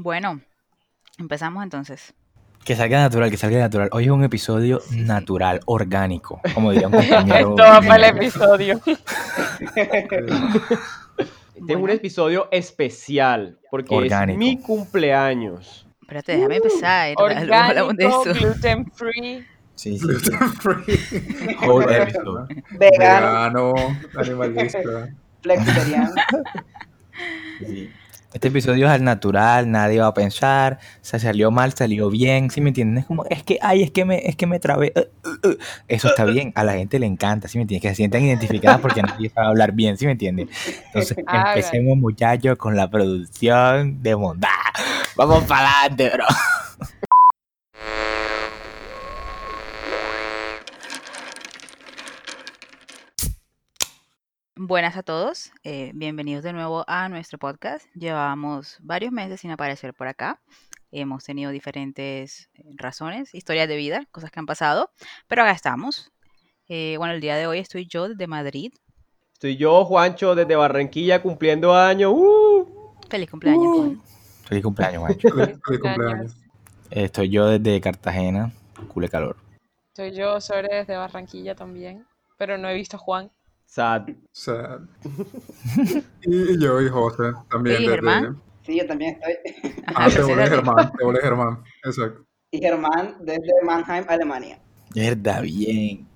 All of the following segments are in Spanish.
Bueno, empezamos entonces. Que salga natural, que salga natural. Hoy es un episodio natural, orgánico, como diría un compañero. Esto va para el episodio. Este es un episodio especial porque Orgánico. es mi cumpleaños. Espérate, déjame empezar. hablamos de Orgánico, eso. gluten free. Sí, sí. Gluten free, Whole episode. vegano, Vegano, animalista. flexitariano. Sí. Este episodio es al natural, nadie va a pensar, se salió mal, salió bien, ¿sí me entienden? Es como, es que, ay, es que me, es que me trabé. uh, uh, uh. Eso está bien, a la gente le encanta, ¿sí me entienden? Que se sientan identificadas porque nadie sabe hablar bien, ¿sí me entienden? Entonces, Ah, empecemos, muchachos, con la producción de Mondá. Vamos para adelante, bro. Buenas a todos, eh, bienvenidos de nuevo a nuestro podcast. Llevábamos varios meses sin aparecer por acá. Hemos tenido diferentes eh, razones, historias de vida, cosas que han pasado, pero acá estamos. Eh, bueno, el día de hoy estoy yo desde Madrid. Estoy yo, Juancho, desde Barranquilla cumpliendo años. ¡Uh! Feliz cumpleaños, Juan. Feliz cumpleaños, macho. Feliz cumpleaños. Estoy yo desde Cartagena, cule calor. Soy yo, sobre desde Barranquilla también. Pero no he visto a Juan. Sad. Sad. Y, y yo y José también. ¿Y desde- Germán? Sí, yo también estoy. Ajá, Ah, te volé. Germán, te volé Germán. Exacto. Y Germán desde Mannheim, Alemania. Verdad, bien.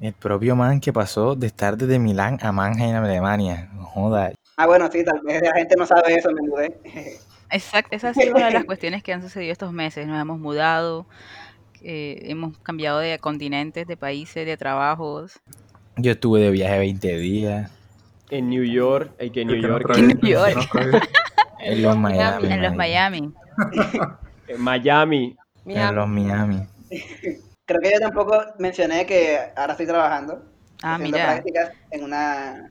El propio man que pasó de estar desde Milán a Mannheim, Alemania. No joda. Ah, bueno, sí, tal vez la gente no sabe eso, me mudé. Exacto, esa ha sido una de las cuestiones que han sucedido estos meses. Nos hemos mudado, eh, hemos cambiado de continentes, de países, de trabajos. Yo estuve de viaje 20 días En New York. Hay que en New York. New en los Miami. En los. Miami. En Miami. En los Miami. Creo que yo tampoco mencioné que ahora estoy trabajando. Ah, haciendo mira, prácticas en una,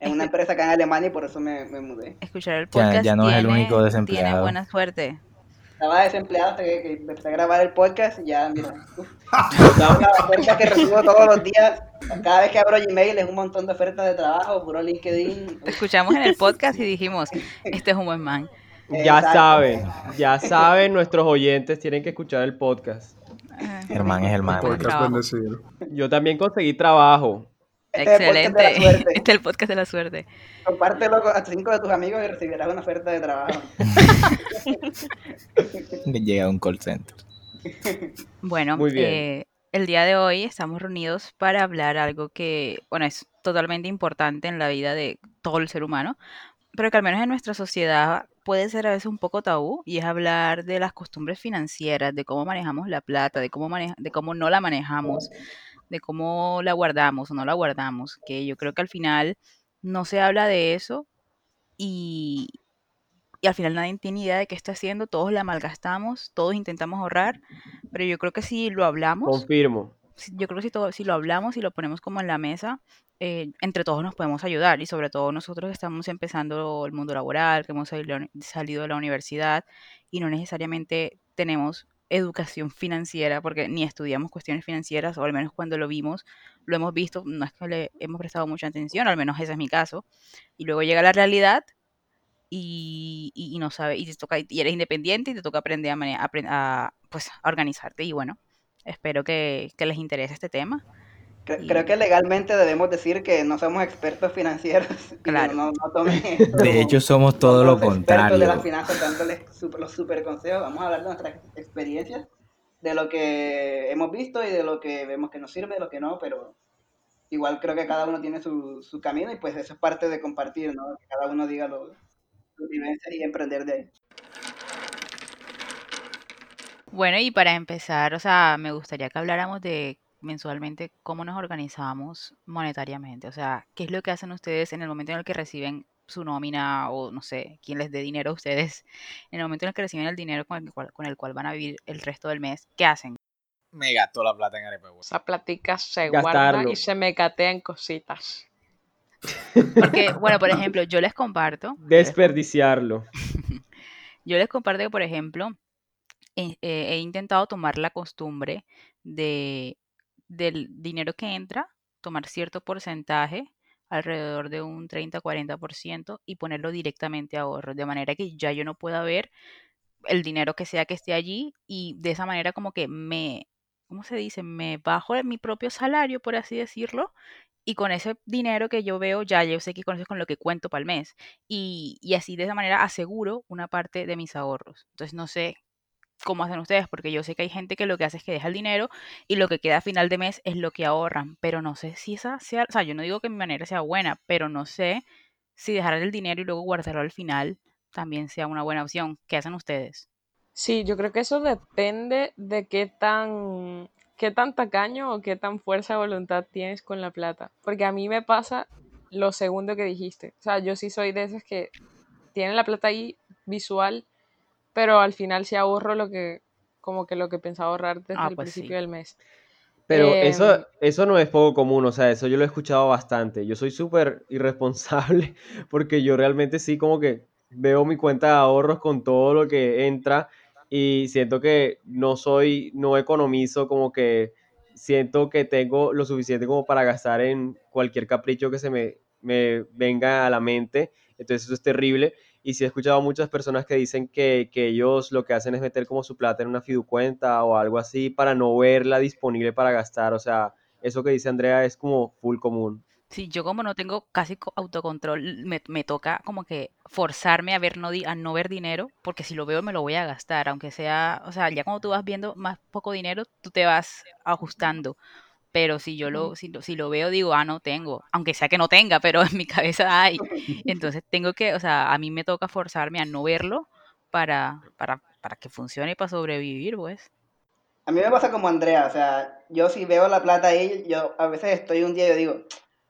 en una empresa acá en Alemania y por eso me, me mudé. escuchar el Ya- podcast ya no es el tiene- único Tiene desempleado. buena suerte. Estaba desempleado hasta que, que empecé a grabar el podcast y ya, mira. las ofertas que recibo todos los días. Cada vez que abro Gmail es un montón de ofertas de trabajo, puro LinkedIn. Te escuchamos en el podcast y dijimos, este es un buen man. Ya saben, ya saben nuestros oyentes, tienen que escuchar el podcast. Ah, Germán es el man. Yo también conseguí trabajo. Este Excelente. Este es el podcast de la suerte. Compártelo con- a cinco de tus amigos y recibirás una oferta de trabajo. Llega a un call center. Bueno, Muy bien. eh, el día de hoy estamos reunidos para hablar algo que, bueno, es totalmente importante en la vida de todo el ser humano, pero que al menos en nuestra sociedad puede ser a veces un poco tabú, y es hablar de las costumbres financieras, de cómo manejamos la plata, de cómo, maneja- de cómo no la manejamos, de cómo la guardamos o no la guardamos, que yo creo que al final no se habla de eso y, y al final nadie tiene idea de qué está haciendo, todos la malgastamos, todos intentamos ahorrar, pero yo creo que si lo hablamos, Confirmo. yo creo que si, todo, si lo hablamos y lo ponemos como en la mesa, eh, entre todos nos podemos ayudar y sobre todo nosotros que estamos empezando el mundo laboral, que hemos salido de la universidad y no necesariamente tenemos educación financiera porque ni estudiamos cuestiones financieras o al menos cuando lo vimos, lo hemos visto, no es que le hemos prestado mucha atención, al menos ese es mi caso, y luego llega la realidad y, y- no sabe, y te toca, y eres independiente y te toca aprender a, apren- a, pues, a organizarte y bueno, espero que les interese este tema. Cre- Y- Creo que legalmente debemos decir que no somos expertos financieros. Claro. No, no tomen esto De hecho, somos todo lo como expertos de las contrario. finanzas dándoles super- los super consejos. Vamos a hablar de nuestras experiencias, de lo que hemos visto y de lo que vemos que nos sirve, de lo que no, pero igual creo que cada uno tiene su, su camino y pues eso es parte de compartir, ¿no? Que cada uno diga lo, sus vivencias y emprender de ahí. Bueno, y para empezar, o sea, me gustaría que habláramos de mensualmente cómo nos organizamos monetariamente, o sea, qué es lo que hacen ustedes en el momento en el que reciben su nómina o no sé, quién les dé dinero a ustedes, en el momento en el que reciben el dinero con el cual, con el cual van a vivir el resto del mes, ¿qué hacen? Me gastó la plata en arepa. esa platica se guarda Gastarlo. y se me catea en cositas. Porque, bueno, por ejemplo, yo les comparto, Desperdiciarlo. Yo les comparto que, por ejemplo, he, eh, he intentado tomar la costumbre de del dinero que entra, tomar cierto porcentaje alrededor de un 30-40% y ponerlo directamente a ahorros, de manera que ya yo no pueda ver el dinero que sea que esté allí y de esa manera como que me, ¿cómo se dice? Me bajo mi propio salario, por así decirlo, y con ese dinero que yo veo, ya yo sé que con eso es con lo que cuento para el mes. Y, y así de esa manera aseguro una parte de mis ahorros. Entonces no sé cómo hacen ustedes, porque yo sé que hay gente que lo que hace es que deja el dinero y lo que queda a final de mes es lo que ahorran, pero no sé si esa sea, o sea, yo no digo que mi manera sea buena, pero no sé si dejar el dinero y luego guardarlo al final también sea una buena opción. ¿Qué hacen ustedes? Sí, yo creo que eso depende de qué tan, qué tan tacaño o qué tan fuerza de voluntad tienes con la plata. Porque a mí me pasa lo segundo que dijiste. O sea, yo sí soy de esas que tienen la plata ahí visual, pero al final sí ahorro lo que, como que lo que pensaba ahorrar desde Ah, el pues principio sí. del mes. Pero Em, eso, eso no es poco común, o sea, eso yo lo he escuchado bastante. Yo soy súper irresponsable porque yo realmente sí como que veo mi cuenta de ahorros con todo lo que entra y siento que no soy, no economizo, como que siento que tengo lo suficiente como para gastar en cualquier capricho que se me, me venga a la mente. Entonces eso es terrible. Y sí he escuchado a muchas personas que dicen que, que ellos lo que hacen es meter como su plata en una fiducuenta o algo así para no verla disponible para gastar. O sea, eso que dice Andrea es como full común. Sí, yo como no tengo casi co- autocontrol, me, me toca como que forzarme a ver no di- a no ver dinero, porque si lo veo me lo voy a gastar, aunque sea, o sea, ya cuando tú vas viendo más poco dinero, tú te vas ajustando. Pero si yo lo, si lo, si lo veo, digo, ah, no tengo, aunque sea que no tenga, pero en mi cabeza hay. Entonces tengo que, o sea, a mí me toca forzarme a no verlo para, para, para que funcione y para sobrevivir, pues. A mí me pasa como Andrea, o sea, yo si veo la plata ahí, yo a veces estoy un día y yo digo,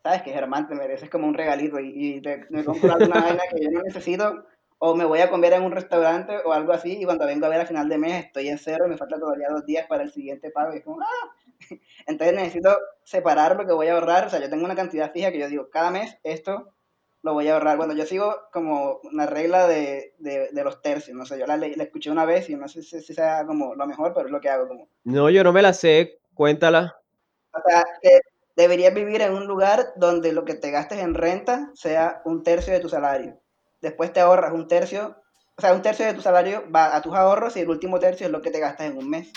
sabes que Germán, te mereces como un regalito y, y te- me compro alguna vaina que yo no necesito o me voy a comer en un restaurante o algo así y cuando vengo a ver a final de mes estoy en cero y me falta todavía dos días para el siguiente pago y es como, ¡ah! Entonces necesito separar lo que voy a ahorrar, o sea, yo tengo una cantidad fija que yo digo, cada mes esto lo voy a ahorrar. Bueno, yo sigo como una regla de, de, de los tercios, no sé, yo la, le- la escuché una vez y no sé si, si sea como lo mejor, pero es lo que hago, como No, yo no me la sé, cuéntala. o sea, que deberías vivir en un lugar donde lo que te gastes en renta sea un tercio de tu salario. Después te ahorras un tercio, o sea, un tercio de tu salario va a tus ahorros y el último tercio es lo que te gastas en un mes.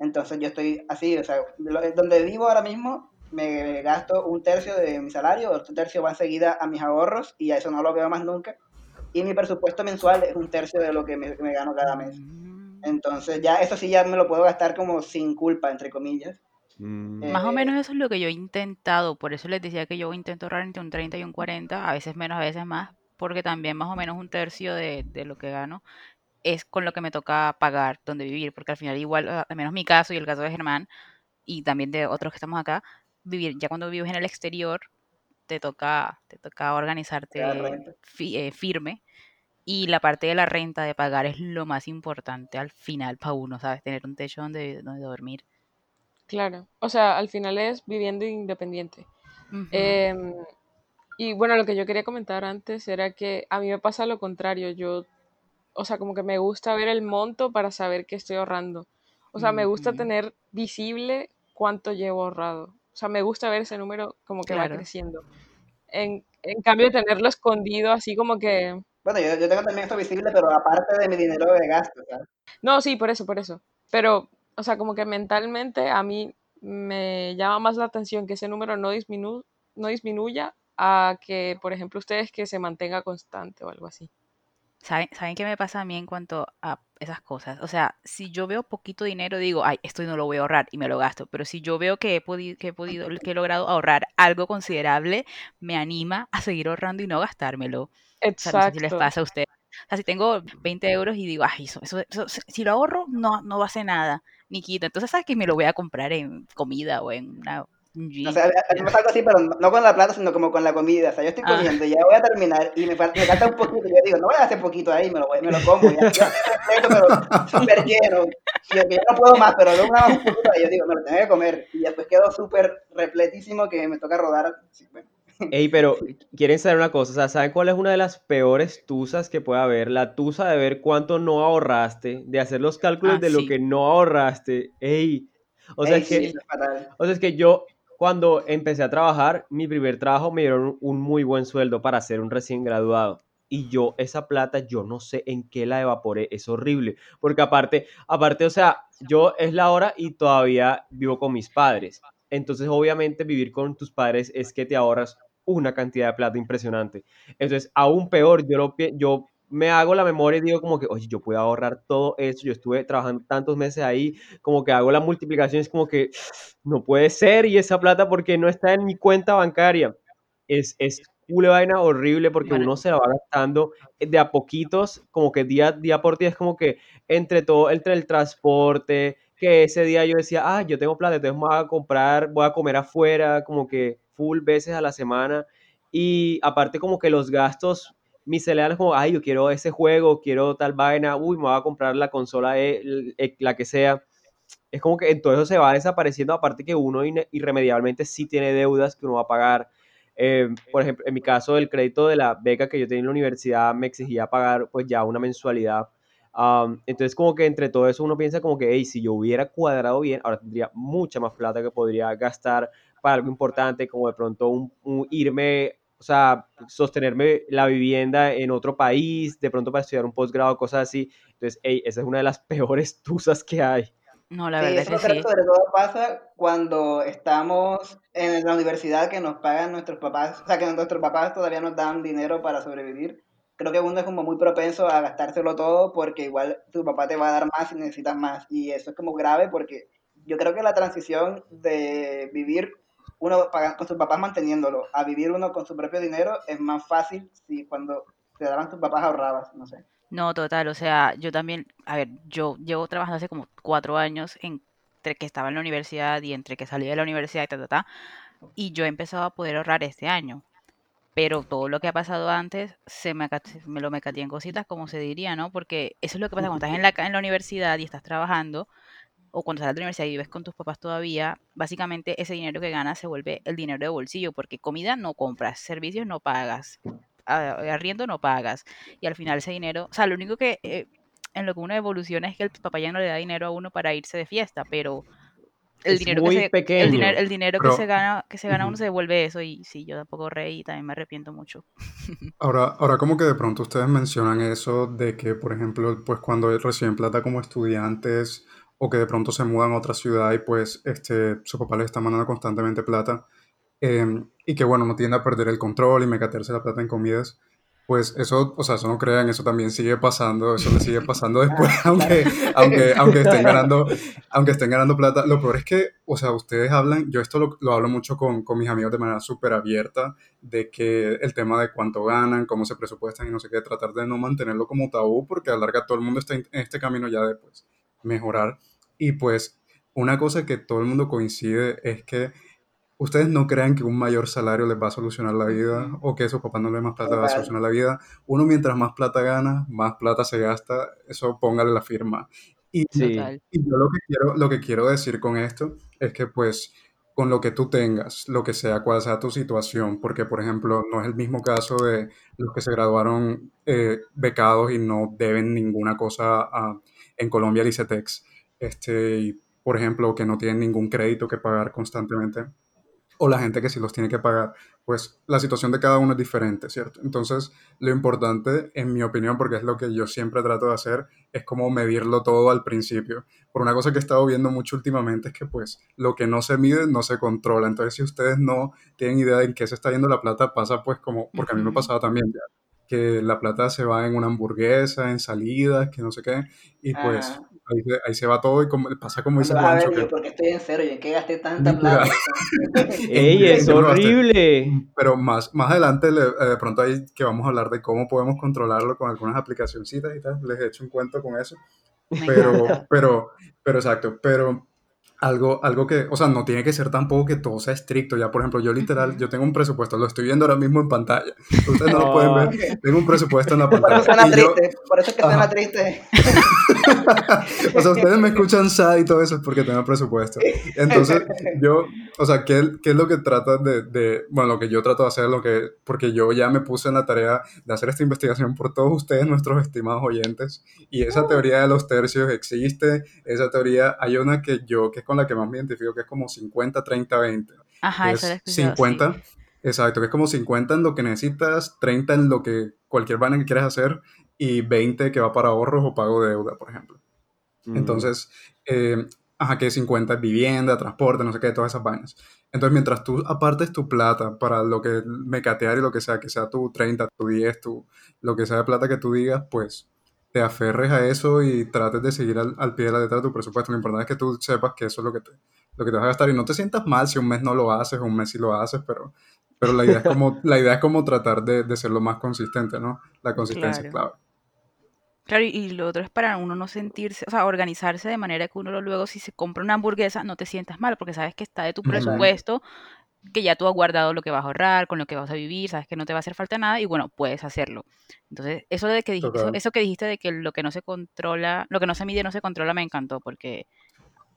Entonces yo estoy así, o sea, lo- donde vivo ahora mismo me gasto un tercio de mi salario, otro tercio va enseguida a mis ahorros y a eso no lo veo más nunca. Y mi presupuesto mensual es un tercio de lo que me, me gano cada mes. Entonces ya eso sí ya me lo puedo gastar como sin culpa, entre comillas. Mm, Eh, Más o menos eso es lo que yo he intentado, por eso les decía que yo intento ahorrar entre un 30 y un 40, a veces menos, a veces más, porque también más o menos un tercio de, de lo que gano es con lo que me toca pagar donde vivir, porque al final igual, al menos mi caso y el caso de Germán y también de otros que estamos acá, vivir, ya cuando vives en el exterior, te toca, te toca organizarte fi- eh, firme y la parte de la renta de pagar es lo más importante al final para uno, ¿sabes? Tener un techo donde, donde dormir. Claro. O sea, al final es viviendo independiente. Em, y bueno, lo que yo quería comentar antes era que a mí me pasa lo contrario. Yo, o sea, como que me gusta ver el monto para saber qué estoy ahorrando. O sea, me gusta tener visible cuánto llevo ahorrado. O sea, me gusta ver ese número como que va Claro. creciendo. En, en cambio, tenerlo escondido así como que... Bueno, yo, yo tengo también esto visible, pero aparte de mi dinero de gasto, ¿sabes? No, sí, por eso, por eso. Pero, o sea, como que mentalmente a mí me llama más la atención que ese número no, disminu no disminuya a que, por ejemplo, ustedes que se mantenga constante o algo así. ¿Saben, ¿Saben qué me pasa a mí en cuanto a esas cosas? O sea, si yo veo poquito dinero, digo, ay, esto no lo voy a ahorrar y me lo gasto. Pero si yo veo que he podido, que he podido, que he logrado ahorrar algo considerable, me anima a seguir ahorrando y no gastármelo. O sea, no sé si les Exacto. pasa a ustedes. O sea, si tengo 20 euros y digo, ay, eso, eso, eso- si lo ahorro, no, no va a hacer nada, ni quita. Entonces, ¿sabes que Me lo voy a comprar en comida o en una, un No jean. sé, a mí a mí ya. me pasa algo así, pero no con la plata, sino como con la comida. O sea, yo estoy Ah, comiendo, ya voy a terminar y me, fal- me falta un poquito. y Yo digo, no voy a hacer poquito ahí, me lo, me lo como. Ya, ya estoy completo, pero súper lleno. Y yo, ya no puedo más, pero luego nada más un poquito ahí. Yo digo, me lo tengo que comer. Y después quedo súper repletísimo que me toca rodar. Sí, bueno. Ey, pero quieren saber una cosa, o sea, ¿saben cuál es una de las peores tusas que puede haber? La tusa de ver cuánto no ahorraste, de hacer los cálculos ah, de lo sí. que no ahorraste. Ey, o sea, Ey, es sí, que, es o sea, es que yo cuando empecé a trabajar, mi primer trabajo me dieron un muy buen sueldo para ser un recién graduado. Y yo, esa plata, yo no sé en qué la evaporé. Es horrible. Porque aparte, aparte, o sea, yo es la hora y todavía vivo con mis padres. Entonces, obviamente, vivir con tus padres es que te ahorras una cantidad de plata impresionante. Entonces, aún peor, yo, lo, yo me hago la memoria y digo como que, oye, yo puedo ahorrar todo eso, yo estuve trabajando tantos meses ahí, como que hago la multiplicación, es como que no puede ser y esa plata porque no está en mi cuenta bancaria. Es, es una vaina horrible porque uno se la va gastando de a poquitos, como que día, día por día es como que entre todo, entre el transporte, que ese día yo decía, ah, yo tengo plata, entonces voy a comprar, voy a comer afuera, como que full veces a la semana. Y aparte como que los gastos misceláneos como, ay, yo quiero ese juego, quiero tal vaina, uy, me voy a comprar la consola, e, la que sea. Es como que en todo eso se va desapareciendo, aparte que uno irremediablemente sí tiene deudas que uno va a pagar. Eh, por ejemplo, en mi caso, el crédito de la beca que yo tenía en la universidad me exigía pagar pues ya una mensualidad. entonces, como que entre todo eso uno piensa como que, hey, si yo hubiera cuadrado bien, ahora tendría mucha más plata que podría gastar para algo importante, como de pronto irme o sea, sostenerme la vivienda en otro país, de pronto para estudiar un posgrado, cosas así. Entonces, hey, esa es una de las peores tusas que hay. No, la verdad eso es que sí. sobre todo pasa cuando estamos en la universidad que nos pagan nuestros papás, o sea, que nuestros papás todavía nos dan dinero para sobrevivir. Creo que uno es como muy propenso a gastárselo todo porque igual tu papá te va a dar más y necesitas más. Y eso es como grave porque yo creo que la transición de vivir uno paga, con sus papás manteniéndolo, a vivir uno con su propio dinero es más fácil si cuando te daban tus papás ahorrabas, no sé. No, total, o sea, yo también, a ver, yo llevo trabajando hace como cuatro años entre que estaba en la universidad y entre que salí de la universidad y ta, ta, ta, y yo he empezado a poder ahorrar este año. Pero todo lo que ha pasado antes se me, me lo metí en cositas, como se diría, ¿no? Porque eso es lo que pasa cuando estás en la, en la universidad y estás trabajando, o cuando sales de la universidad y vives con tus papás todavía, básicamente ese dinero que ganas se vuelve el dinero de bolsillo, porque comida no compras, servicios no pagas, arriendo no pagas, y al final ese dinero, o sea, lo único que eh, en lo que uno evoluciona es que el papá ya no le da dinero a uno para irse de fiesta, pero el dinero que se, el dinero, el dinero que se gana que se gana uno se devuelve eso y sí yo tampoco reí y también me arrepiento mucho. Ahora ahora como que de pronto ustedes mencionan eso de que por ejemplo pues cuando reciben plata como estudiantes o que de pronto se mudan a otra ciudad y pues este, su papá les está mandando constantemente plata em, y que bueno, no tiende a perder el control y mecaterse la plata en comidas, pues eso, o sea, eso no crean, eso también sigue pasando, eso le sigue pasando después, aunque, aunque, aunque, estén ganando, aunque estén ganando plata. Lo peor es que, o sea, ustedes hablan, yo esto lo, lo hablo mucho con, con, mis amigos de manera súper abierta, de que el tema de cuánto ganan, cómo se presupuestan y no sé qué, tratar de no mantenerlo como tabú, porque a la larga todo el mundo está en este camino ya de pues, mejorar. Y pues una cosa que todo el mundo coincide es que ustedes no crean que un mayor salario les va a solucionar la vida o que su papá no le dé más plata va a solucionar la vida. Uno mientras más plata gana, más plata se gasta, eso póngale la firma. Y, y yo lo que, quiero, lo que quiero decir con esto es que pues con lo que tú tengas, lo que sea, cual sea tu situación, porque por ejemplo no es el mismo caso de los que se graduaron eh, becados y no deben ninguna cosa a, en Colombia al ICETEX este, por ejemplo, que no tienen ningún crédito que pagar constantemente, o la gente que sí los tiene que pagar, pues la situación de cada uno es diferente, ¿cierto? Entonces, lo importante, en mi opinión, porque es lo que yo siempre trato de hacer, es como medirlo todo al principio. Por una cosa que he estado viendo mucho últimamente es que, pues, lo que no se mide no se controla. Entonces, si ustedes no tienen idea de en qué se está yendo la plata, pasa pues como, porque a mí me pasaba también ya, que la plata se va en una hamburguesa, en salidas, que no sé qué, y pues ahí, se va todo y como, pasa como dice Juancho. A ver, porque estoy en cero y en qué gasté tanta plata. ¡Ey, es horrible! Pero más, más adelante, eh, de pronto ahí que vamos a hablar de cómo podemos controlarlo con algunas aplicacioncitas y tal, les he hecho un cuento con eso. Pero, pero, pero exacto, pero algo, algo que, o sea, no tiene que ser tampoco que todo sea estricto. Ya, por ejemplo, yo literal, yo tengo un presupuesto, lo estoy viendo ahora mismo en pantalla. Ustedes no, lo pueden ver. Tengo un presupuesto en la pantalla. Por eso suena triste, por eso es que suena triste. o sea, ustedes me escuchan sad y todo eso es porque tengo presupuesto. Entonces, yo, o sea, ¿qué, qué es lo que trata de, de, bueno, lo que yo trato de hacer, lo que, porque yo ya me puse en la tarea de hacer esta investigación por todos ustedes, nuestros estimados oyentes, y esa teoría de los tercios existe, esa teoría, hay una que yo, que con la que más me identifico, que es como 50, 30, 20. Ajá, eso lo es sí. 50, exacto, que es como 50 en lo que necesitas, 30 en lo que cualquier vaina que quieras hacer y 20 que va para ahorros o pago de deuda, por ejemplo. Mm. Entonces, eh, ajá, que 50 es vivienda, transporte, no sé qué, todas esas vainas. Entonces, mientras tú apartes tu plata para lo que mecatear y lo que sea, que sea tu 30, tu 10, tu, lo que sea de plata que tú digas, pues te aferres a eso y trates de seguir al, al pie de la letra de tu presupuesto. Lo importante es que tú sepas que eso es lo que te, lo que te vas a gastar y no te sientas mal si un mes no lo haces o un mes sí lo haces, pero, pero la idea es como, la idea es como tratar de, de ser lo más consistente, ¿no? La consistencia es Claro. clave. Claro, y, lo otro es para uno no sentirse, o sea, organizarse de manera que uno luego si se compra una hamburguesa no te sientas mal, porque sabes que está de tu presupuesto, que ya tú has guardado lo que vas a ahorrar, con lo que vas a vivir, sabes que no te va a hacer falta nada y bueno, puedes hacerlo. Entonces, eso de que dijiste, eso, eso que dijiste de que lo que no se controla, lo que no se mide no se controla me encantó porque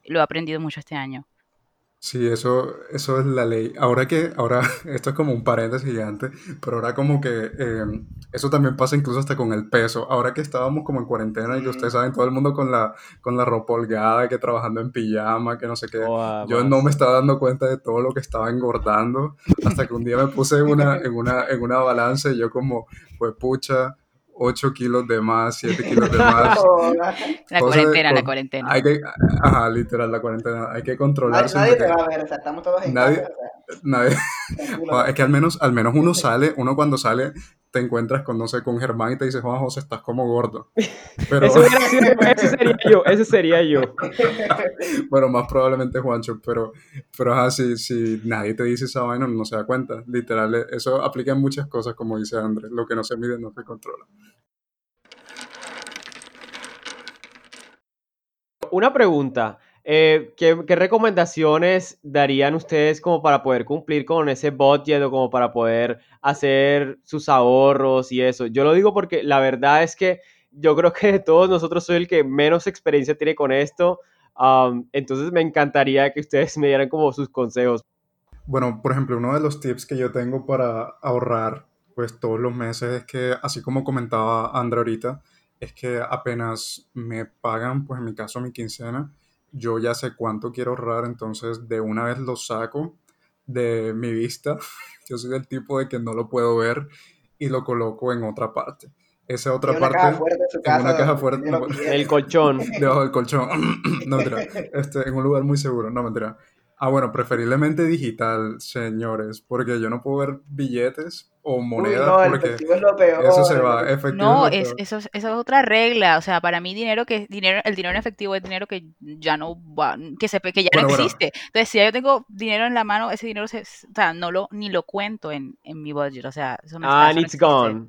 lo he aprendido mucho este año. Sí, eso, eso es la ley. Ahora que, ahora, esto es como un paréntesis gigante, pero ahora como que eh, eso también pasa incluso hasta con el peso. Ahora que estábamos como en cuarentena y que ustedes Mm. saben, todo el mundo con la, con la ropa holgada, que trabajando en pijama, que no sé qué. Joda, Yo no me estaba dando cuenta de todo lo que estaba engordando hasta que un día me puse en una, en una, en una balanza y yo como, pues pucha, 8 kilos de más, 7 kilos de más. La Cosa de- cuarentena, la cuarentena. Hay que, ajá, literal, la cuarentena. Hay que Nadie, controlarse nadie te porque va a ver, o sea, estamos todos en nadie, casa, o sea, nadie, es que al menos, al menos uno sale, uno cuando sale te encuentras con, no sé, con Germán y te dice, Juan José, estás como gordo. Pero, Eso hubiera sido- ese sería yo, ese sería yo. bueno, más probablemente Juancho, pero, pero ajá, si, si nadie te dice esa vaina, no se da cuenta. Literal, eh, eso aplica en muchas cosas, como dice Andrés. Lo que no se mide no se controla. Una pregunta. Eh, ¿qué, qué recomendaciones darían ustedes como para poder cumplir con ese budget o como para poder hacer sus ahorros y eso? Yo lo digo porque la verdad es que yo creo que de todos nosotros soy el que menos experiencia tiene con esto. am, entonces me encantaría que ustedes me dieran como sus consejos. Bueno, por ejemplo, uno de los tips que yo tengo para ahorrar, pues todos los meses es que, así como comentaba Andra ahorita, es que apenas me pagan, pues en mi caso mi quincena, yo ya sé cuánto quiero ahorrar, entonces de una vez lo saco de mi vista. Yo soy del tipo de que no lo puedo ver y lo coloco en otra parte. Esa otra una parte, caja fuerte en su en casa. una caja fuerte. El colchón. debajo del colchón. no, mentira. Este, en un lugar muy seguro. No, mentira. Ah, bueno, preferiblemente digital, señores, porque yo no puedo ver billetes o Uy, monedas no, el porque efectivo es lo peor. eso se va. Efectivo No, es es, eso, es- eso es otra regla. O sea, para mí dinero que dinero, el dinero en efectivo es dinero que ya no va, que se, que ya no bueno. existe. Entonces, si ya yo tengo dinero en la mano, ese dinero se, o sea, no lo, ni lo cuento en, en mi budget. O sea, eso no está, And no it's gone.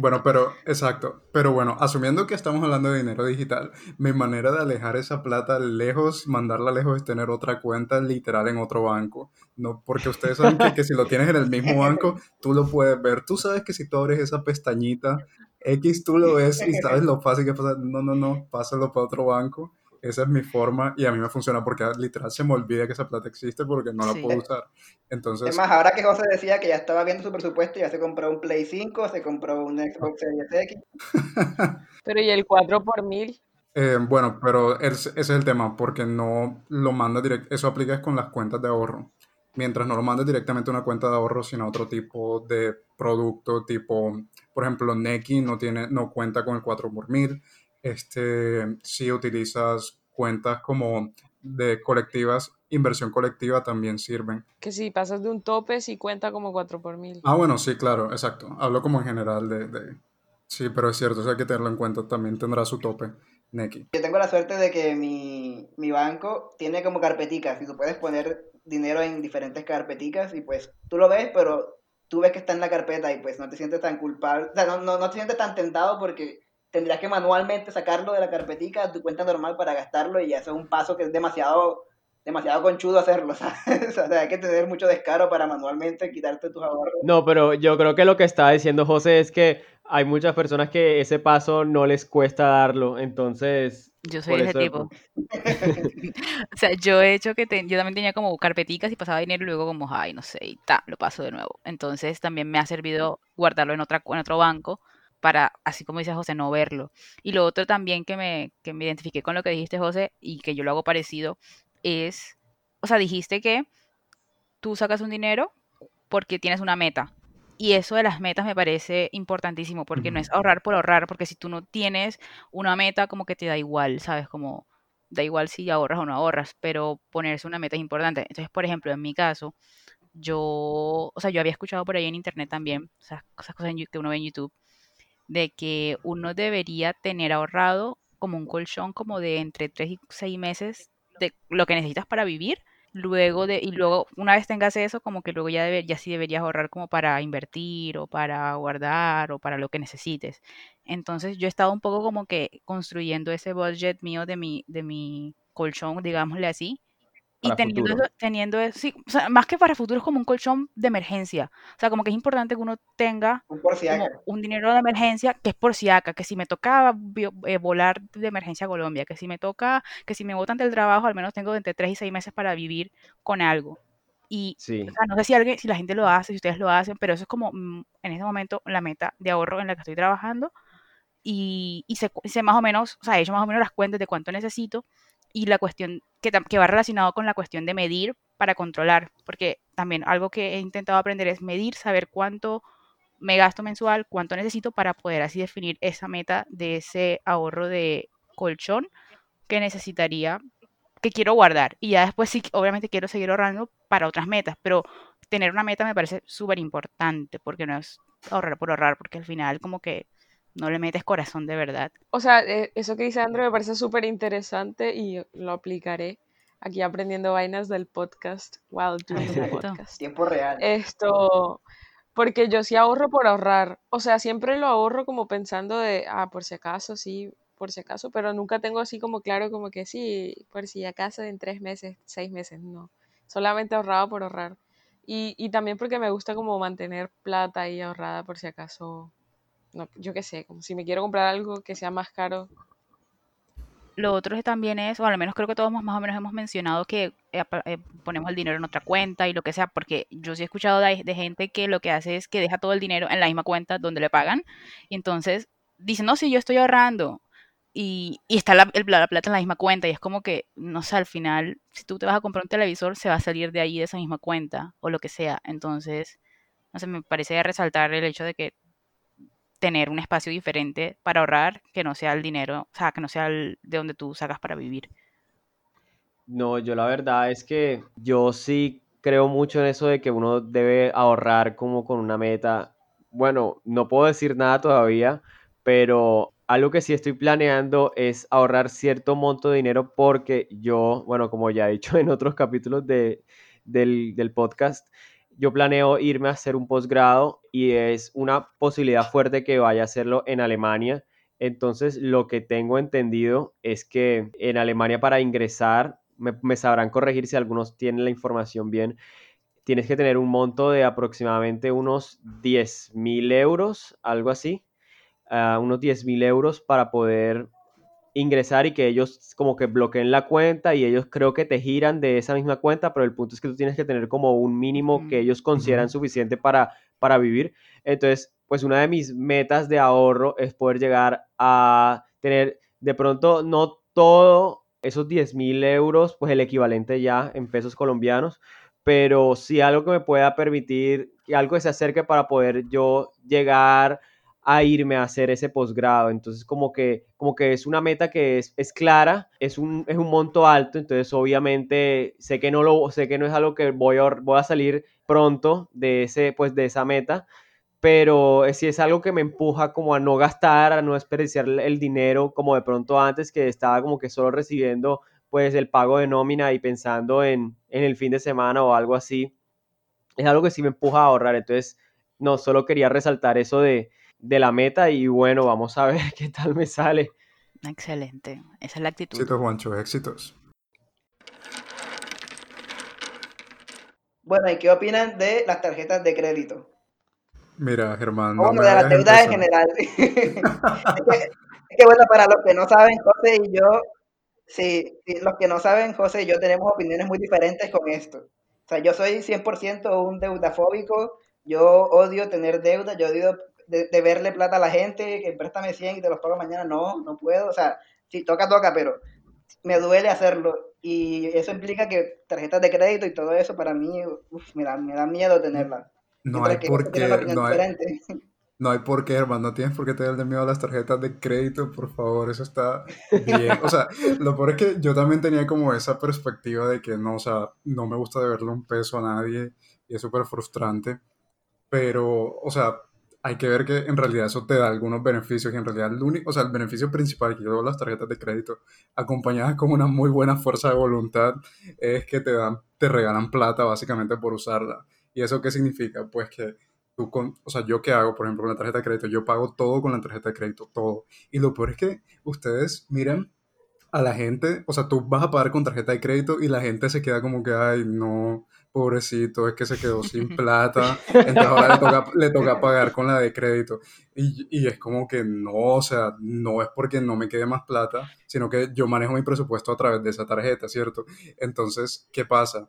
Bueno, pero, exacto. Pero bueno, asumiendo que estamos hablando de dinero digital, mi manera de alejar esa plata lejos, mandarla lejos, es tener otra cuenta literal en otro banco. No, porque ustedes saben que, que si lo tienes en el mismo banco, tú lo puedes ver. Tú sabes que si tú abres esa pestañita X, tú lo ves y sabes lo fácil que pasa. No, no, no, pásalo para otro banco. Esa es mi forma y a mí me funciona porque literal se me olvida que esa plata existe porque no la Sí. puedo usar. Es Entonces, más, ahora que José decía que ya estaba viendo su presupuesto, ya se compró un Play 5, se compró un Xbox Series X. Pero ¿y el 4 por mil? Eh, bueno, pero es- ese es el tema, porque no lo mandas directo, eso aplica es con las cuentas de ahorro. Mientras no lo mandes directamente a una cuenta de ahorro, sino a otro tipo de producto, tipo, por ejemplo, Neki no tiene, no cuenta con el 4 por mil. Este, si utilizas cuentas como de colectivas, inversión colectiva también sirven. Que si pasas de un tope, sí cuenta como 4 por mil. Ah, bueno, sí, claro, exacto. Hablo como en general de, de- Sí, pero es cierto, eso hay que tenerlo en cuenta. También tendrá su tope, Neki. Yo tengo la suerte de que mi, mi banco tiene como carpeticas y tú puedes poner dinero en diferentes carpeticas y pues tú lo ves, pero tú ves que está en la carpeta y pues no te sientes tan culpable, o sea, no, no, no te sientes tan tentado porque tendrías que manualmente sacarlo de la carpetica a tu cuenta normal para gastarlo y ya eso es un paso que es demasiado demasiado conchudo hacerlo, ¿sabes? O sea, hay que tener mucho descaro para manualmente quitarte tus ahorros. No, pero yo creo que lo que estaba diciendo José es que hay muchas personas que ese paso no les cuesta darlo, entonces Yo soy ese eso- tipo. O sea, yo he hecho que ten- yo también tenía como carpeticas y pasaba dinero y luego como, ay, no sé, y ta, lo paso de nuevo. Entonces también me ha servido guardarlo en otra, en otro banco para, así como dice José, no verlo. Y lo otro también que me, que me identifiqué con lo que dijiste, José, y que yo lo hago parecido, es, o sea, dijiste que tú sacas un dinero porque tienes una meta. Y eso de las metas me parece importantísimo, porque no es ahorrar por ahorrar, porque si tú no tienes una meta, como que te da igual, ¿sabes? Como da igual si ahorras o no ahorras, pero ponerse una meta es importante. Entonces, por ejemplo, en mi caso, yo, o sea, yo había escuchado por ahí en internet también, o sea, esas cosas que uno ve en YouTube, de que uno debería tener ahorrado como un colchón como de entre 3 y 6 meses de lo que necesitas para vivir luego de, y luego una vez tengas eso, como que luego ya, debe, ya sí deberías ahorrar como para invertir o para guardar o para lo que necesites. Entonces yo he estado un poco como que construyendo ese budget mío de mi, de mi colchón, digámosle así, y teniendo eso, teniendo eso, sí, o sea, más que para futuro es como un colchón de emergencia. O sea, como que es importante que uno tenga Un un dinero de emergencia que es por si acá, que si me toca eh, volar de emergencia a Colombia, que si me toca, que si me botan del trabajo, al menos tengo entre 3 y 6 meses para vivir con algo. Y, o Sí. sea, no sé si alguien, si la gente lo hace, si ustedes lo hacen, pero eso es como mm, en este momento la meta de ahorro en la que estoy trabajando y, y sé, sé más o menos, o sea, he hecho más o menos las cuentas de cuánto necesito y la cuestión que, que va relacionado con la cuestión de medir para controlar, porque también algo que he intentado aprender es medir, saber cuánto me gasto mensual, cuánto necesito para poder así definir esa meta de ese ahorro de colchón que necesitaría, que quiero guardar. Y ya después sí, obviamente quiero seguir ahorrando para otras metas, pero tener una meta me parece súper importante porque no es ahorrar por ahorrar, porque al final como que no le metes corazón de verdad. O sea, eh, eso que dice Andrew me parece súper interesante y lo aplicaré aquí aprendiendo vainas del podcast while doing the podcast. Tiempo real. Esto, porque yo sí ahorro por ahorrar. O sea, siempre lo ahorro como pensando de, ah, por si acaso, sí, por si acaso, pero nunca tengo así como claro como que sí, por si acaso en tres meses, seis meses, no. Solamente ahorrado por ahorrar. Y, y también porque me gusta como mantener plata ahí ahorrada por si acaso, no, yo qué sé, como si me quiero comprar algo que sea más caro. Lo otro también es, o al menos creo que todos más o menos hemos mencionado que eh, eh, ponemos el dinero en otra cuenta y lo que sea, porque yo sí he escuchado de, gente que lo que hace es que deja todo el dinero en la misma cuenta donde le pagan y entonces dicen, no, sí, yo estoy ahorrando y, y está la, la plata en la misma cuenta y es como que, no sé, al final, si tú te vas a comprar un televisor, se va a salir de ahí de esa misma cuenta o lo que sea. Entonces, no sé, me parece resaltar el hecho de que tener un espacio diferente para ahorrar que no sea el dinero, o sea, que no sea el de donde tú sacas para vivir. No, yo la verdad es que yo sí creo mucho en eso de que uno debe ahorrar como con una meta. Bueno, no puedo decir nada todavía, pero algo que sí estoy planeando es ahorrar cierto monto de dinero porque yo, bueno, como ya he dicho en otros capítulos de, del, del podcast, yo planeo irme a hacer un posgrado y es una posibilidad fuerte que vaya a hacerlo en Alemania. Entonces, lo que tengo entendido es que en Alemania para ingresar, me, sabrán corregir si algunos tienen la información bien, tienes que tener un monto de aproximadamente unos 10 mil euros, algo así, ah, unos 10 mil euros para poder ingresar y que ellos como que bloqueen la cuenta y ellos creo que te giran de esa misma cuenta, pero el punto es que tú tienes que tener como un mínimo que ellos consideran suficiente para, para vivir. Entonces, pues una de mis metas de ahorro es poder llegar a tener de pronto no todo esos 10 mil euros, pues el equivalente ya en pesos colombianos, pero sí algo que me pueda permitir algo que se acerque para poder yo llegar a irme a hacer ese posgrado. Entonces, como que, como que es una meta que es, es clara, es un, es un monto alto, entonces obviamente sé que no lo, sé que no es algo que voy a, voy a salir pronto de ese, pues de esa meta, pero sí es algo que me empuja como a no gastar, a no desperdiciar el dinero como de pronto antes que estaba como que solo recibiendo pues el pago de nómina y pensando en, en el fin de semana o algo así. Es algo que sí me empuja a ahorrar, entonces no, solo quería resaltar eso de, de la meta y bueno, vamos a ver qué tal me sale. Excelente, esa es la actitud. Éxitos, Juancho, éxitos. Bueno, ¿y qué opinan de las tarjetas de crédito? Mira, Germán, O no bueno, de las deudas en general. es, que, es que, bueno, para los que no saben, José y yo, sí, sí, los que no saben, José y yo tenemos opiniones muy diferentes con esto. O sea, yo soy 100% un deudafóbico, yo odio tener deuda, yo odio de, de, verle plata a la gente, que préstame 100 y te los pago mañana, no, no puedo, o sea, si toca, toca, pero me duele hacerlo. Y eso implica que tarjetas de crédito y todo eso para mí, uf, me, da, me da miedo tenerla. No hay por qué, opinión no hay, diferente. no hay por qué, hermano. No tienes por qué tenerle miedo a las tarjetas de crédito, por favor. Eso está bien. O sea, lo peor es que yo también tenía como esa perspectiva de que no, o sea, no me gusta deberle un peso a nadie y es súper frustrante. Pero, o sea, hay que ver que en realidad eso te da algunos beneficios y en realidad el único, o sea, el beneficio principal que yo veo las tarjetas de crédito acompañadas con una muy buena fuerza de voluntad es que te dan, te regalan plata básicamente por usarla. ¿Y eso qué significa? Pues que tú con, o sea, yo qué hago, por ejemplo, con la tarjeta de crédito, yo pago todo con la tarjeta de crédito, todo. Y lo peor es que ustedes miran a la gente, o sea, tú vas a pagar con tarjeta de crédito y la gente se queda como que, ay, no, pobrecito, es que se quedó sin plata, entonces ahora le toca, le toca pagar con la de crédito. Y, y es como que no, o sea, no es porque no me quede más plata, sino que yo manejo mi presupuesto a través de esa tarjeta, ¿cierto? Entonces, ¿qué pasa?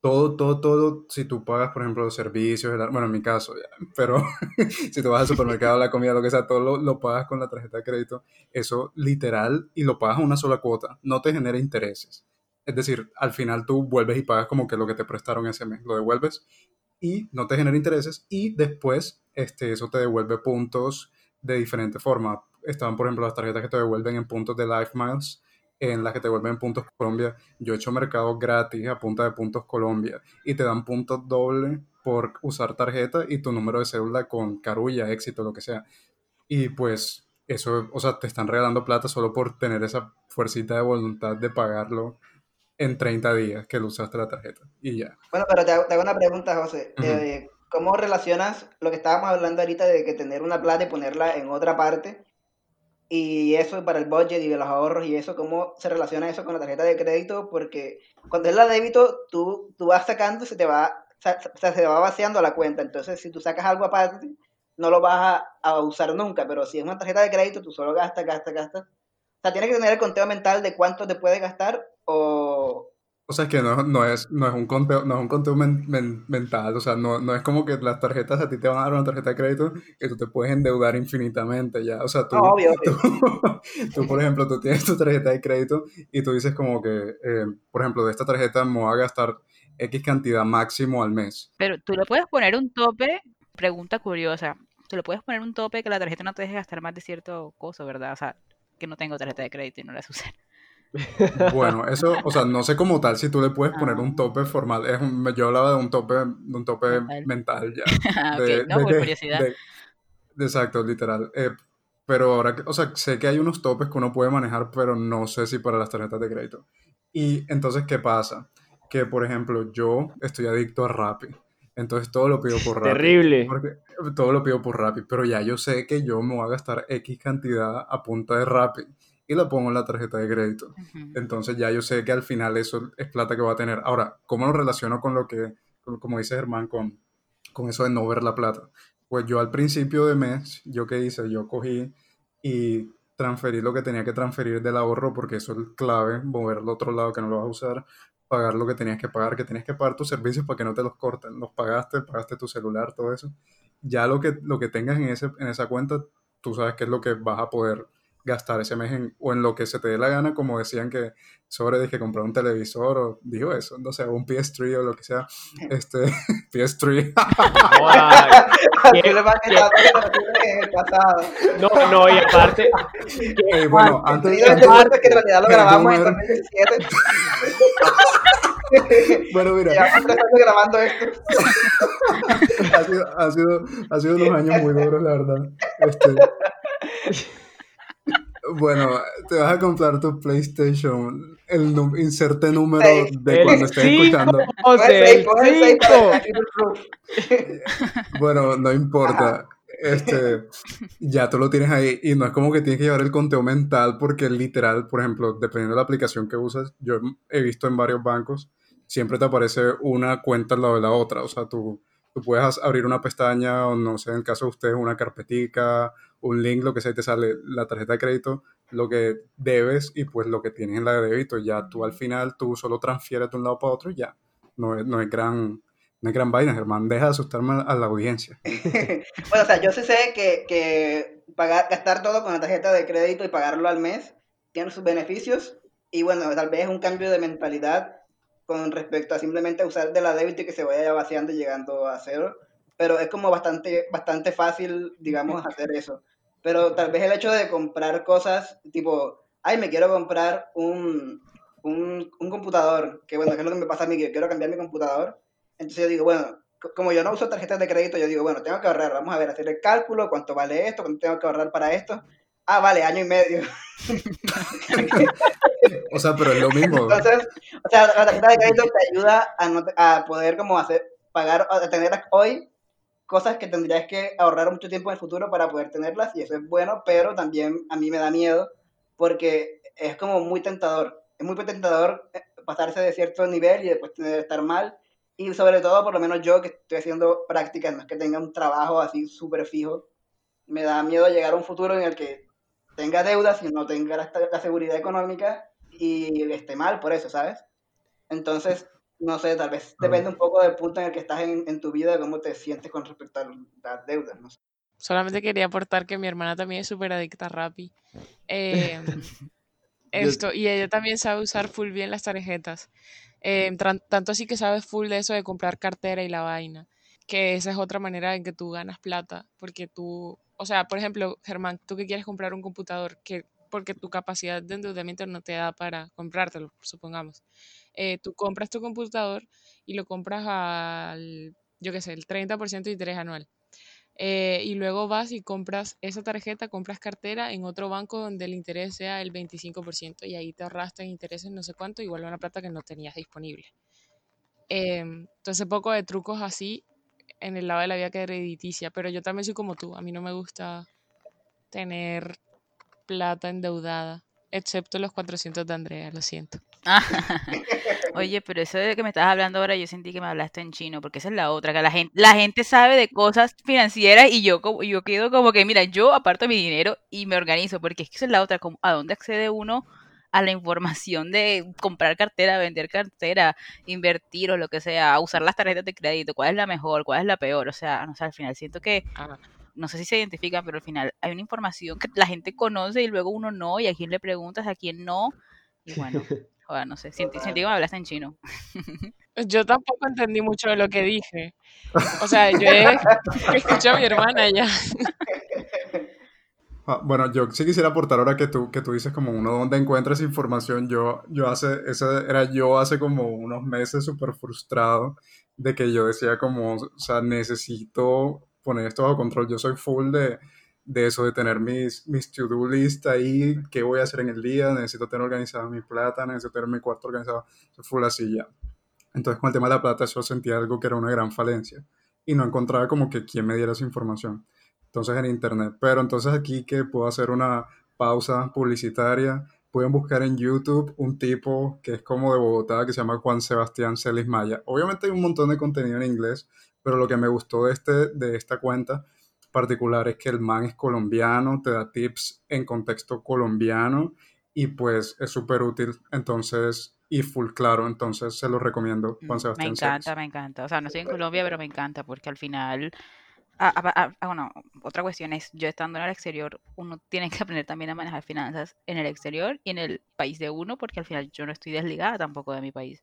Todo, todo, todo, si tú pagas, por ejemplo, los servicios, el- bueno, en mi caso, ya, pero si tú vas al supermercado, la comida, lo que sea, todo lo, lo pagas con la tarjeta de crédito, eso literal, y lo pagas a una sola cuota, no te genera intereses. Es decir, al final tú vuelves y pagas como que lo que te prestaron ese mes, lo devuelves y no te genera intereses y después este, eso te devuelve puntos de diferente forma. Estaban, por ejemplo, las tarjetas que te devuelven en puntos de Life Miles, en las que te devuelven puntos Colombia. Yo he hecho mercado gratis a punta de puntos Colombia y te dan puntos doble por usar tarjeta y tu número de cédula con carulla, éxito, lo que sea. Y pues eso, o sea, te están regalando plata solo por tener esa fuercita de voluntad de pagarlo en 30 días que lo usaste la tarjeta. Y ya. Bueno, pero te hago, te hago una pregunta, José. Eh, ¿cómo relacionas lo que estábamos hablando ahorita de que tener una plata y ponerla en otra parte? Y eso para el budget y de los ahorros y eso, ¿cómo se relaciona eso con la tarjeta de crédito? Porque cuando es la débito, tú, tú vas sacando y se te va, o sea, se se va vaciando la cuenta. Entonces, si tú sacas algo aparte, no lo vas a, a usar nunca. Pero si es una tarjeta de crédito, tú solo gastas, gastas, gastas. O sea, tienes que tener el conteo mental de cuánto te puedes gastar o... O sea, es que no, no es, no es un conteo, no es un conteo men- men- mental, o sea, no, no es como que las tarjetas a ti te van a dar una tarjeta de crédito que tú te puedes endeudar infinitamente ya. O sea, tú, No, obvio, obvio. tú, tú, por ejemplo, tú tienes tu tarjeta de crédito y tú dices como que, eh, por ejemplo, de esta tarjeta me voy a gastar X cantidad máximo al mes. Pero tú le puedes poner un tope, pregunta curiosa, tú le puedes poner un tope que la tarjeta no te deje gastar más de cierto costo, ¿verdad? O sea, que no tengo tarjeta de crédito y no la sé usar. Bueno, eso, o sea, no sé como tal si tú le puedes poner Ah. un tope formal. Es un- yo hablaba de un tope, de un tope Mental. mental ya. Ah, De, ok, no, de por curiosidad. de- exacto, literal. Eh, pero ahora, que- o sea, sé que hay unos topes que uno puede manejar, pero no sé si para las tarjetas de crédito. Y entonces, ¿qué pasa? Que, por ejemplo, yo estoy adicto a Rappi. Entonces todo lo pido por Rappi. Terrible. Porque todo lo pido por Rappi. Pero ya yo sé que yo me voy a gastar X cantidad a punta de Rappi. Y la pongo en la tarjeta de crédito. Entonces ya yo sé que al final eso es plata que va a tener. Ahora, ¿cómo lo relaciono con lo que, como dice Germán, con, con eso de no ver la plata? Pues yo al principio de mes, ¿yo qué hice? Yo cogí y transferí lo que tenía que transferir del ahorro, porque eso es clave, moverlo al otro lado que no lo vas a usar, pagar lo que tenías que pagar, que tenías que pagar tus servicios para que no te los corten. Los pagaste, pagaste tu celular, todo eso. Ya lo que, lo que tengas en, ese, en esa cuenta, tú sabes qué es lo que vas a poder gastar ese mes en, o en lo que se te dé la gana, como decían que sobre que comprar un televisor o dijo eso, no sé, un PS3 o lo que sea, este PS3. Joda, Así ¿Qué- le va a qué- quedar en el pasado. No, no, y aparte, Eh, bueno, antes, antes- que en realidad lo grabamos en bueno. 2017. bueno, mira, Llevamos tres años grabando esto. ha sido, ha sido, ha sido unos años muy duros, la verdad. Este, bueno, te vas a comprar tu PlayStation, el inserte número de cuando estés 5, escuchando. José, el Pon el seis para 5. el People Proof. Bueno, no importa. Este, ya tú lo tienes ahí y no es como que tienes que llevar el conteo mental porque literal, por ejemplo, dependiendo de la aplicación que usas, yo he visto en varios bancos, siempre te aparece una cuenta al lado de la otra. O sea, tú, tú puedes abrir una pestaña o no sé, en el caso de ustedes, una carpetica, un link, lo que sea, y te sale la tarjeta de crédito, lo que debes y pues lo que tienes en la de débito. Ya tú al final, tú solo transfieres de un lado para otro y ya. No es, no es gran... No es gran vaina, Germán. Deja de asustarme a la audiencia. Bueno, o sea, yo sí sé que, que pagar, gastar todo con la tarjeta de crédito y pagarlo al mes tiene sus beneficios, Y bueno, tal vez es un cambio de mentalidad con respecto a simplemente usar de la débito y que se vaya vaciando y llegando a cero. Pero es como bastante, bastante fácil, digamos, hacer eso. Pero tal vez el hecho de comprar cosas tipo, ay, me quiero comprar un, un, un computador, que bueno, que es lo que me pasa a mí, que yo quiero cambiar mi computador. Entonces yo digo, bueno, como yo no uso tarjetas de crédito, yo digo, bueno, tengo que ahorrar, vamos a ver, hacer el cálculo, cuánto vale esto, cuánto tengo que ahorrar para esto. Ah, vale, año y medio. o sea, pero es lo mismo. Entonces, o sea, la tarjeta de crédito te ayuda a, no, a poder como hacer, pagar, a tener hoy cosas que tendrías que ahorrar mucho tiempo en el futuro para poder tenerlas y eso es bueno, pero también a mí me da miedo porque es como muy tentador. Es muy tentador eh, pasarse de cierto nivel y después tener, estar mal. Y sobre todo, por lo menos yo que estoy haciendo prácticas, no es que tenga un trabajo así súper fijo, me da miedo llegar a un futuro en el que tenga deudas y no tenga la, la seguridad económica y esté mal por eso, ¿sabes? Entonces, no sé, tal vez depende un poco del punto en el que estás en, en tu vida, de cómo te sientes con respecto a las deudas, no sé. Solamente quería aportar que mi hermana también es súper adicta a Rappi. Eh, esto, y ella también sabe usar full bien las tarjetas. Eh, tanto así que sabe full de eso de comprar cartera y la vaina. Que esa es otra manera en que tú ganas plata. Porque tú, o sea, por ejemplo, Germán, tú que quieres comprar un computador, que porque tu capacidad de endeudamiento no te da para comprártelo, supongamos. Eh, tú compras tu computador y lo compras al, yo qué sé, el 30% de interés anual. Eh, y luego vas y compras esa tarjeta, compras cartera en otro banco donde el interés sea el 25% y ahí te ahorraste en intereses no sé cuánto, igual una plata que no tenías disponible. Eh, entonces, poco de trucos así en el lado de la vida crediticia, pero yo también soy como tú, a mí no me gusta tener plata endeudada, excepto los 400 de Andrea, lo siento. Oye, pero eso de que me estás hablando ahora, yo sentí que me hablaste en chino, porque esa es la otra, que la gente, la gente sabe de cosas financieras y yo, yo quedo como que, mira, yo aparto mi dinero y me organizo, porque es que esa es la otra, como, ¿a dónde accede uno a la información de comprar cartera, vender cartera, invertir o lo que sea, usar las tarjetas de crédito, cuál es la mejor, cuál es la peor? O sea, no sé, al final siento que... No sé si se identifican, pero al final hay una información que la gente conoce y luego uno no, y a quién le preguntas, a quién no. Y bueno, Joder, no sé, sentí, sentí que me hablaste en chino. Yo tampoco entendí mucho de lo que dije. O sea, yo he escuchado a mi hermana ya. Ah, bueno, yo sí quisiera aportar ahora que tú, que tú dices como uno donde encuentras información. Yo, yo hace, ese era yo hace como unos meses súper frustrado de que yo decía como, o sea, necesito poner esto bajo control. Yo soy full de, de eso, de tener mis, mis to-do list ahí, qué voy a hacer en el día, necesito tener organizada mi plata, necesito tener mi cuarto organizado, fue la silla. Entonces con el tema de la plata yo sentía algo que era una gran falencia y no encontraba como que quién me diera esa información. Entonces en internet, pero entonces aquí que puedo hacer una pausa publicitaria, pueden buscar en YouTube un tipo que es como de Bogotá, que se llama Juan Sebastián Celis Maya. Obviamente hay un montón de contenido en inglés, pero lo que me gustó de, este, de esta cuenta particular es que el man es colombiano, te da tips en contexto colombiano y pues es súper útil, entonces, y full claro, entonces se lo recomiendo, Juan Mm, Sebastián. Me encanta, me encanta. O sea, no estoy en Colombia, pero me encanta porque al final, ah, ah, ah, ah, bueno, otra cuestión es, yo estando en el exterior, uno tiene que aprender también a manejar finanzas en el exterior y en el país de uno, porque al final yo no estoy desligada tampoco de mi país.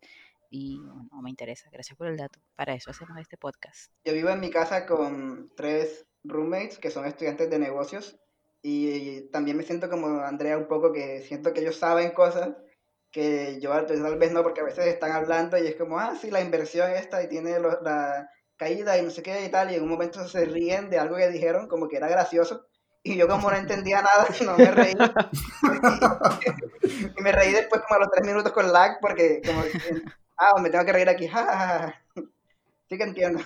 Y no me interesa. Gracias por el dato. Para eso hacemos este podcast. Yo vivo en mi casa con tres roommates que son estudiantes de negocios y también me siento como Andrea un poco que siento que ellos saben cosas que yo tal vez no porque a veces están hablando y es como, ah, sí, la inversión esta y tiene lo, la caída y no sé qué y tal y en un momento se ríen de algo que dijeron como que era gracioso y yo como no entendía nada, no me reí. y me reí después como a los tres minutos con lag porque como ah, me tengo que reír aquí, Sí que entiendo.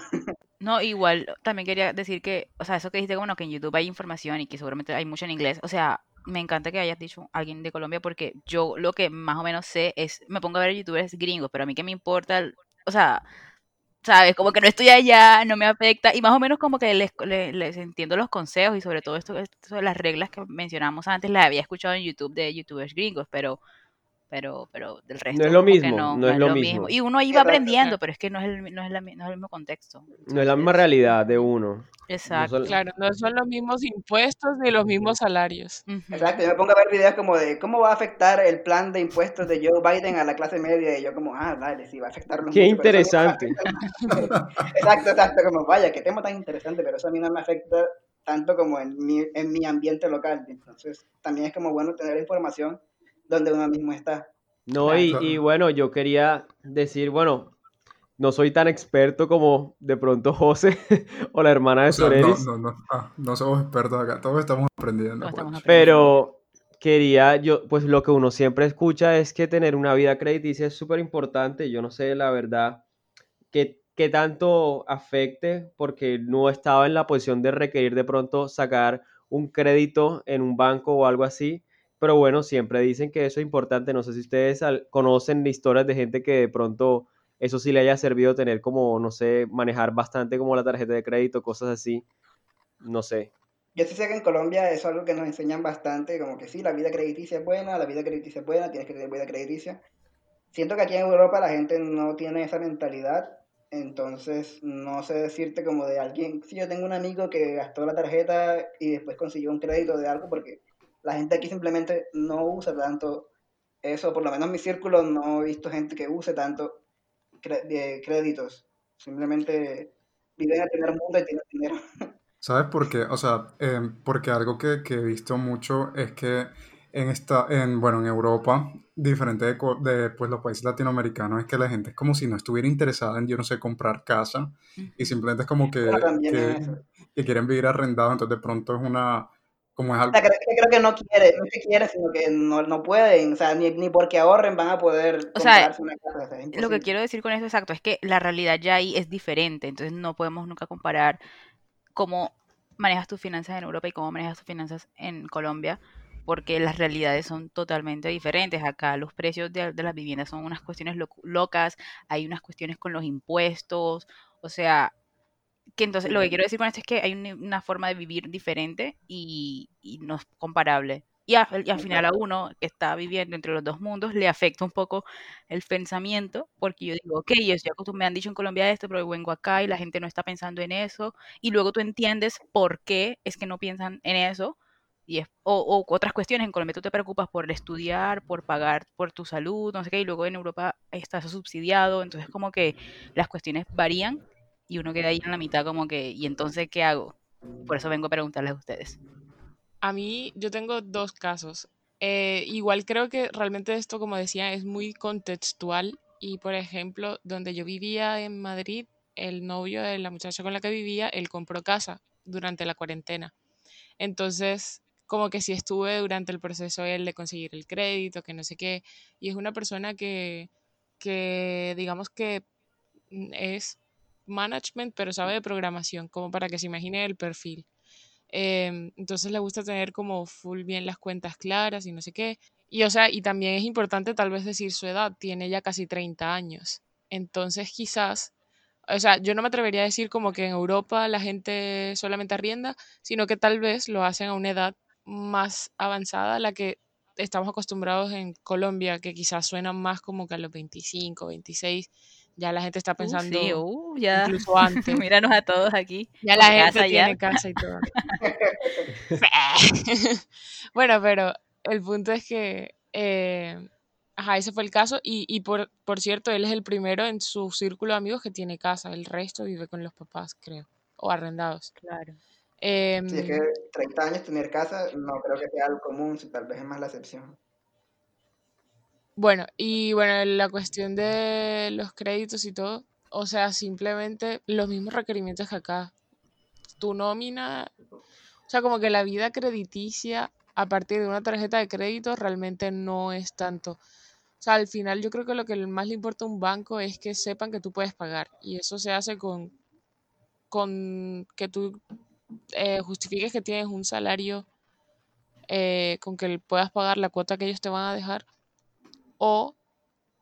No, igual, también quería decir que, o sea, eso que dijiste, bueno, que en YouTube hay información y que seguramente hay mucho en inglés, o sea, me encanta que hayas dicho alguien de Colombia porque yo lo que más o menos sé es, me pongo a ver youtubers gringos, pero a mí que me importa, o sea, sabes, como que no estoy allá, no me afecta, y más o menos como que les, les, les entiendo los consejos y sobre todo esto, esto, las reglas que mencionamos antes, las había escuchado en YouTube de youtubers gringos, pero pero, pero del No resto es lo mismo, no, no es lo mismo. Y uno ahí va Exacto, aprendiendo, pero es que no es el, no es la no es el mismo contexto. No es la misma realidad de uno. No exacto. Claro, no son los mismos impuestos ni los mismos salarios. Exacto, yo me pongo a ver videos como de cómo va a afectar el plan de impuestos de Joe Biden a la clase media y yo como, ah, dale, sí, va a afectarlo Qué mucho, pero eso a mí no me interesante. Exacto, exacto, como, vaya, qué tema tan interesante, pero eso a mí no me afecta tanto como en mi, en mi ambiente local. Entonces, también es como bueno tener información donde uno mismo está. No, Claro. y, Claro. y bueno, yo quería decir, bueno, no soy tan experto como de pronto José o la hermana de O sea, no, Sorelis, no, no, ah, no somos expertos acá, todos estamos aprendiendo. Todos estamos pues. aprendiendo. pero quería, yo, pues lo que uno siempre escucha es que tener una vida crediticia es súper importante. Yo no sé la verdad qué, qué tanto afecte, porque no estaba en la posición de requerir de pronto sacar un crédito en un banco o algo así. Pero bueno, siempre dicen que eso es importante. No sé si ustedes conocen historias de gente que de pronto eso sí le haya servido tener como, no sé, manejar bastante como la tarjeta de crédito, cosas así. No sé. Yo sí sé que en Colombia es algo que nos enseñan bastante, como que sí, la vida crediticia es buena, la vida crediticia es buena, tienes que tener vida crediticia. Siento que aquí en Europa la gente no tiene esa mentalidad, entonces no sé decirte como de alguien, si yo tengo un amigo que gastó la tarjeta y después consiguió un crédito de algo, porque la gente aquí simplemente no usa tanto eso, por lo menos en mi círculo no he visto gente que use tanto de créditos, simplemente viven en el primer mundo y tienen dinero. ¿Sabes por qué? O sea, em, porque algo que, que he visto mucho es que en esta, en, bueno, en Europa, diferente de, de, pues, los países latinoamericanos, es que la gente es como si no estuviera interesada en, yo no sé, comprar casa y simplemente es como que, que, que quieren vivir arrendados, entonces de pronto es una, como es O algo, sea, creo, que creo que no quiere, no es que quiere, sino que no, no pueden, o sea, ni, ni porque ahorren van a poder O sea, una casa, o sea, lo que quiero decir con eso exacto es que la realidad ya ahí es diferente, entonces no podemos nunca comparar cómo manejas tus finanzas en Europa y cómo manejas tus finanzas en Colombia, porque las realidades son totalmente diferentes. Acá los precios de, de las viviendas son unas cuestiones locas, hay unas cuestiones con los impuestos, o sea, que entonces lo que quiero decir con esto es que hay un- una forma de vivir diferente y, y no es comparable. Y al, y al final a uno que está viviendo entre los dos mundos le afecta un poco el pensamiento, porque yo digo, ok, yo estoy acostumbrada, me han dicho en Colombia esto, pero yo vengo acá y la gente no está pensando en eso, y luego tú entiendes por qué es que no piensan en eso, y es, o, o otras cuestiones, en Colombia tú te preocupas por estudiar, por pagar por tu salud, no sé qué, y luego en Europa está eso subsidiado, entonces como que las cuestiones varían y uno queda ahí en la mitad como que, ¿y entonces qué hago? Por eso vengo a preguntarles a ustedes. A mí, yo tengo dos casos. Eh, igual creo que realmente esto, como decía, es muy contextual. Y por ejemplo, donde yo vivía en Madrid, el novio de la muchacha con la que vivía, él compró casa durante la cuarentena. Entonces, como que sí estuve durante el proceso él de conseguir el crédito, que no sé qué. Y es una persona que, que digamos que es management, pero sabe de programación, como para que se imagine el perfil. Em, entonces le gusta tener como full bien las cuentas claras y no sé qué. Y o sea, y también es importante tal vez decir su edad, tiene ya casi 30 años. Entonces quizás, o sea, yo no me atrevería a decir como que en Europa la gente solamente arrienda, sino que tal vez lo hacen a una edad más avanzada a la que estamos acostumbrados en Colombia, que quizás suena más como que a los 25, 26, ya la gente está Uh, sí, pensando uh, ya, incluso antes. míranos a todos aquí, Ya la gente casa ya. tiene casa y todo. Bueno, pero el punto es que, eh, ajá, ese fue el caso. Y, y por, por cierto, él es el primero en su círculo de amigos que tiene casa. El resto vive con los papás, creo, o arrendados. Claro. Si es que Em, 30 años tener casa, no creo que sea algo común, si tal vez es más la excepción. Bueno, y bueno, la cuestión de los créditos y todo, o sea, simplemente los mismos requerimientos que acá. Tu nómina, o sea, como que la vida crediticia a partir de una tarjeta de crédito realmente no es tanto. O sea, al final yo creo que lo que más le importa a un banco es que sepan que tú puedes pagar. Y eso se hace con, con que tú eh, justifiques que tienes un salario eh, con que puedas pagar la cuota que ellos te van a dejar. O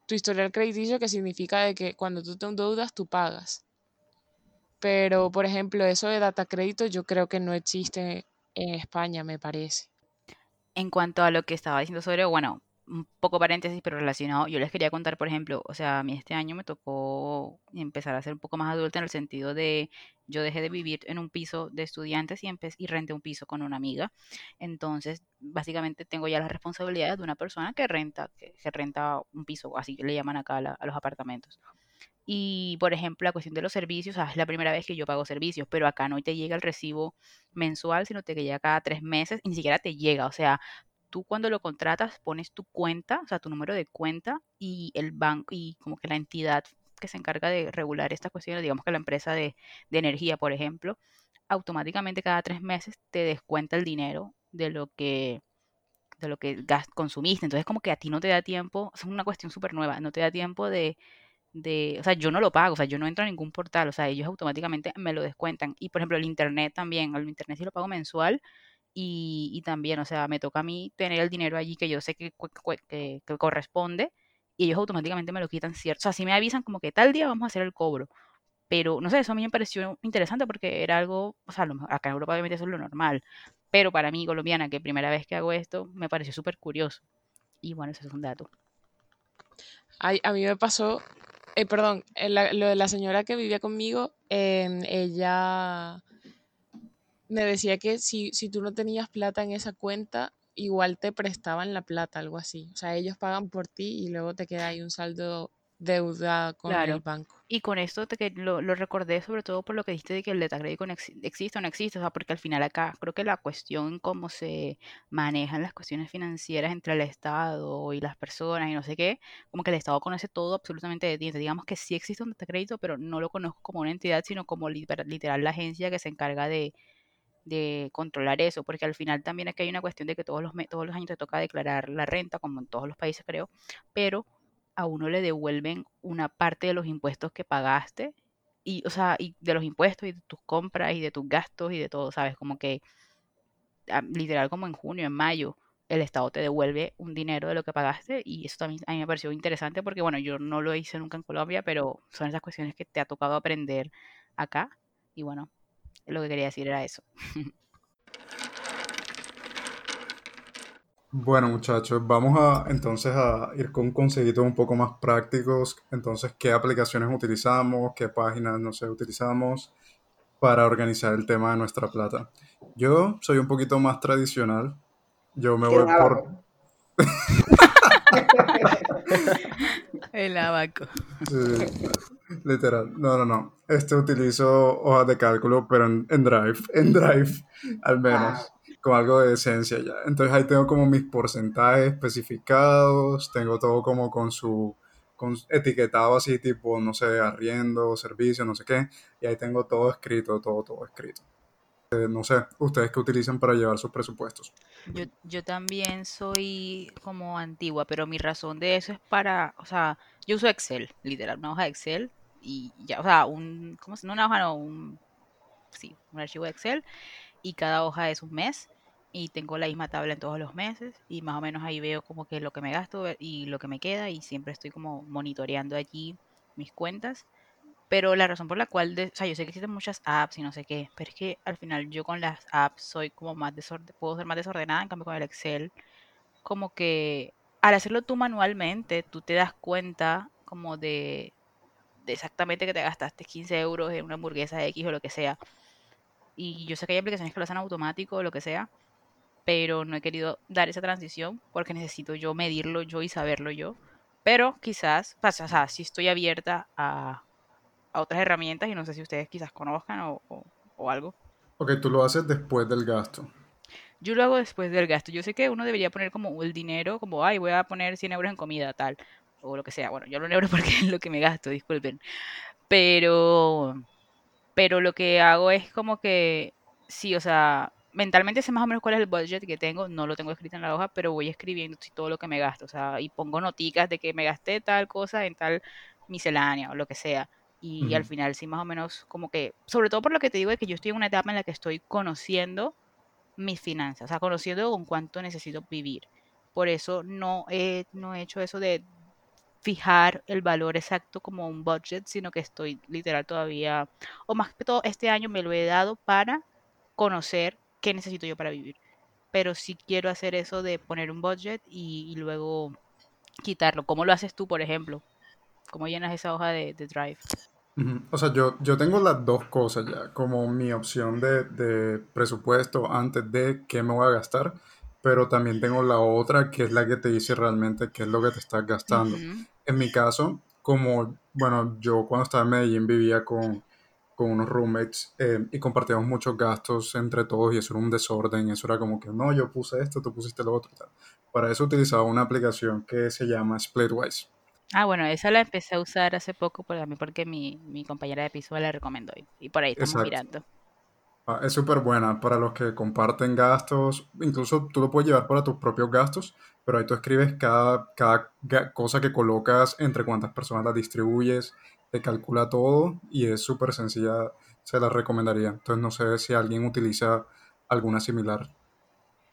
tu historial crediticio, que significa de que cuando tú te endeudas, tú pagas. Pero, por ejemplo, eso de data crédito yo creo que no existe en España, me parece. En cuanto a lo que estaba diciendo sobre, bueno, un poco paréntesis, pero relacionado, yo les quería contar, por ejemplo, o sea, a mí este año me tocó empezar a ser un poco más adulta en el sentido de yo dejé de vivir en un piso de estudiantes y, y renté un piso con una amiga. Entonces, básicamente tengo ya las responsabilidades de una persona que renta, que, renta un piso, así le llaman acá a, los apartamentos. Y, por ejemplo, la cuestión de los servicios, es la primera vez que yo pago servicios, pero acá no te llega el recibo mensual, sino te llega cada tres meses y ni siquiera te llega. O sea, tú cuando lo contratas pones tu cuenta, o sea, tu número de cuenta y el banco y como que la entidad que se encarga de regular estas cuestiones, digamos que la empresa de, energía, por ejemplo, automáticamente cada tres meses te descuenta el dinero de lo que de lo que gas consumiste. Entonces como que a ti no te da tiempo, es una cuestión súper nueva, no te da tiempo de, de, o sea, yo no lo pago, o sea, yo no entro a ningún portal, o sea, ellos automáticamente me lo descuentan. Y por ejemplo, el internet también, el internet sí lo pago mensual y, también, o sea, me toca a mí tener el dinero allí que yo sé que, corresponde y ellos automáticamente me lo quitan, ¿cierto? O sea, si me avisan como que tal día vamos a hacer el cobro. Pero, no sé, eso a mí me pareció interesante porque era algo, o sea, acá en Europa obviamente eso es lo normal. Pero para mí, colombiana, que primera vez que hago esto, me pareció súper curioso. Y bueno, ese es un dato. A mí me pasó, eh, perdón, eh, lo de la señora que vivía conmigo, ella me decía que si, si tú no tenías plata en esa cuenta, igual te prestaban la plata, algo así. O sea, ellos pagan por ti y luego te queda ahí un saldo deuda con el banco. Y con esto te, que lo, lo, recordé sobre todo por lo que dijiste de que el data crédito existe o no existe, o sea, porque al final acá creo que la cuestión cómo se manejan las cuestiones financieras entre el Estado y las personas y no sé qué, como que el Estado conoce todo absolutamente de ti. Digamos que sí existe un data crédito, pero no lo conozco como una entidad, sino como literal la agencia que se encarga de, de controlar eso, porque al final también aquí hay una cuestión de que todos los, todos los años te toca declarar la renta, como en todos los países creo, pero a uno le devuelven una parte de los impuestos que pagaste, y, o sea, y de los impuestos y de tus compras y de tus gastos y de todo, ¿sabes? Como que ah, literal como en junio, en mayo, el Estado te devuelve un dinero de lo que pagaste y eso también a mí me pareció interesante porque, bueno, yo no lo hice nunca en Colombia, pero son esas cuestiones que te ha tocado aprender acá y bueno, lo que quería decir era eso. Bueno, muchachos, vamos a entonces a ir con consejitos un poco más prácticos. Entonces, ¿qué aplicaciones utilizamos? ¿Qué páginas, no sé, utilizamos para organizar el tema de nuestra plata? Yo soy un poquito más tradicional. Yo me voy por... El abaco. Literal. No, no, no. Este utilizo hojas de cálculo, pero en, Drive. En Drive, al menos. Ah. Con algo de esencia ya. Entonces ahí tengo como mis porcentajes especificados. Tengo todo como con su con etiquetado así tipo, no sé, arriendo, servicio, no sé qué. Y ahí tengo todo escrito, todo, todo escrito. Eh, no sé, ustedes qué utilizan para llevar sus presupuestos. Yo, yo también soy como antigua, pero mi razón de eso es para, o sea, yo uso Excel, literal, una hoja de Excel y ya, o sea, un, ¿cómo se No una hoja, no, un, sí, un archivo de Excel y cada hoja es un mes y tengo la misma tabla en todos los meses y más o menos ahí veo como que lo que me gasto y lo que me queda y siempre estoy como monitoreando allí mis cuentas. Pero la razón por la cual, o sea, yo sé que existen muchas apps y no sé qué, pero es que al final yo con las apps soy como más desordenada, puedo ser más desordenada, en cambio con el Excel, como que al hacerlo tú manualmente, tú te das cuenta como de, de exactamente que te gastaste 15 euros en una hamburguesa X o lo que sea. Y yo sé que hay aplicaciones que lo hacen automático o lo que sea, pero no he querido dar esa transición porque necesito yo medirlo yo y saberlo yo. Pero quizás, o sea, si estoy abierta a, a otras herramientas y no sé si ustedes quizás conozcan o, o, algo. Ok, tú lo haces después del gasto. Yo lo hago después del gasto. Yo sé que uno debería poner como el dinero, como, ay, voy a poner 100 euros en comida, tal, o lo que sea. Bueno, yo lo en euros porque es lo que me gasto, disculpen. Pero, pero lo que hago es como que, sí, o sea, mentalmente sé más o menos cuál es el budget que tengo, no lo tengo escrito en la hoja, pero voy escribiendo todo lo que me gasto, o sea, y pongo noticas de que me gasté tal cosa en tal miscelánea o lo que sea y al final sí más o menos como que, sobre todo por lo que te digo es que yo estoy en una etapa en la que estoy conociendo mis finanzas, o sea, conociendo con cuánto necesito vivir. Por eso no he, no he hecho eso de fijar el valor exacto como un budget, sino que estoy literal todavía, o más que todo este año me lo he dado para conocer qué necesito yo para vivir. pero sí quiero hacer eso de poner un budget y, y luego quitarlo. ¿Cómo lo haces tú, por ejemplo? ¿Cómo llenas esa hoja de, de Drive? O sea, yo, yo tengo las dos cosas ya, como mi opción de, de presupuesto antes de qué me voy a gastar, pero también tengo la otra que es la que te dice realmente qué es lo que te estás gastando. En mi caso, como, bueno, yo cuando estaba en Medellín vivía con, con unos roommates eh, y compartíamos muchos gastos entre todos y eso era un desorden, eso era como que, no, yo puse esto, tú pusiste lo otro, y tal. Para eso utilizaba una aplicación que se llama Splitwise. Ah, bueno, esa la empecé a usar hace poco por, también porque mi, mi compañera de piso la recomendó y, y por ahí estamos Exacto. mirando. Ah, es súper buena para los que comparten gastos. Incluso tú lo puedes llevar para tus propios gastos, pero ahí tú escribes cada, cada cosa que colocas, entre cuántas personas la distribuyes, te calcula todo y es súper sencilla. Se la recomendaría. Entonces no sé si alguien utiliza alguna similar.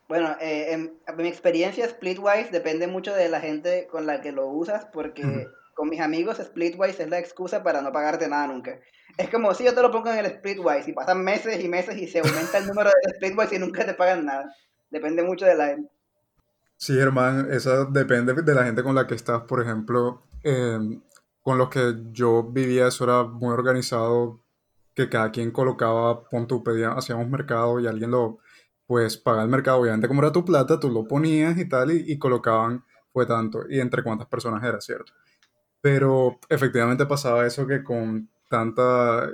Bueno, eh, en, en mi experiencia Splitwise depende mucho de la gente con la que lo usas, porque con mis amigos Splitwise es la excusa para no pagarte nada nunca. Es como si yo te lo pongo en el Splitwise y pasan meses y meses y se aumenta el número de Splitwise y nunca te pagan nada. Depende mucho de la gente. Sí, Germán, eso depende de la gente con la que estás. Por ejemplo, eh, con los que yo vivía, eso era muy organizado, que cada quien colocaba, pon tú, pedía, hacíamos mercado y alguien lo, pues, paga el mercado. Obviamente, como era tu plata, tú lo ponías y tal, y, y colocaban, fue tanto, y entre cuántas personas era, ¿cierto? Pero efectivamente pasaba eso que con tanta,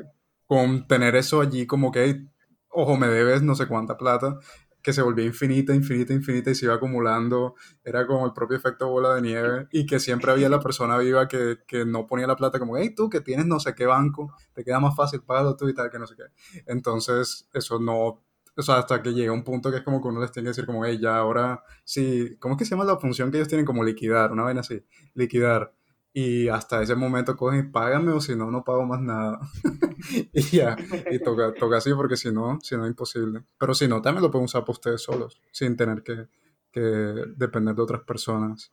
con tener eso allí como que, "Hey, ojo, me debes no sé cuánta plata, que se volvía infinita, infinita, infinita y se iba acumulando, era como el propio efecto bola de nieve y que siempre había la persona viva que, que no ponía la plata como, hey, tú que tienes no sé qué banco, te queda más fácil, págalo tú y tal, que no sé qué. Entonces, eso no... O sea, hasta que llega un punto que es como que uno les tiene que decir como, hey, ya ahora sí, ¿cómo es que se llama la función que ellos tienen? Como liquidar, una vaina así, liquidar. Y hasta ese momento cogen y págame o si no, no pago más nada. y ya, y toca, toca así porque si no, si no es imposible. Pero si no, también lo pueden usar para ustedes solos, sin tener que, que depender de otras personas.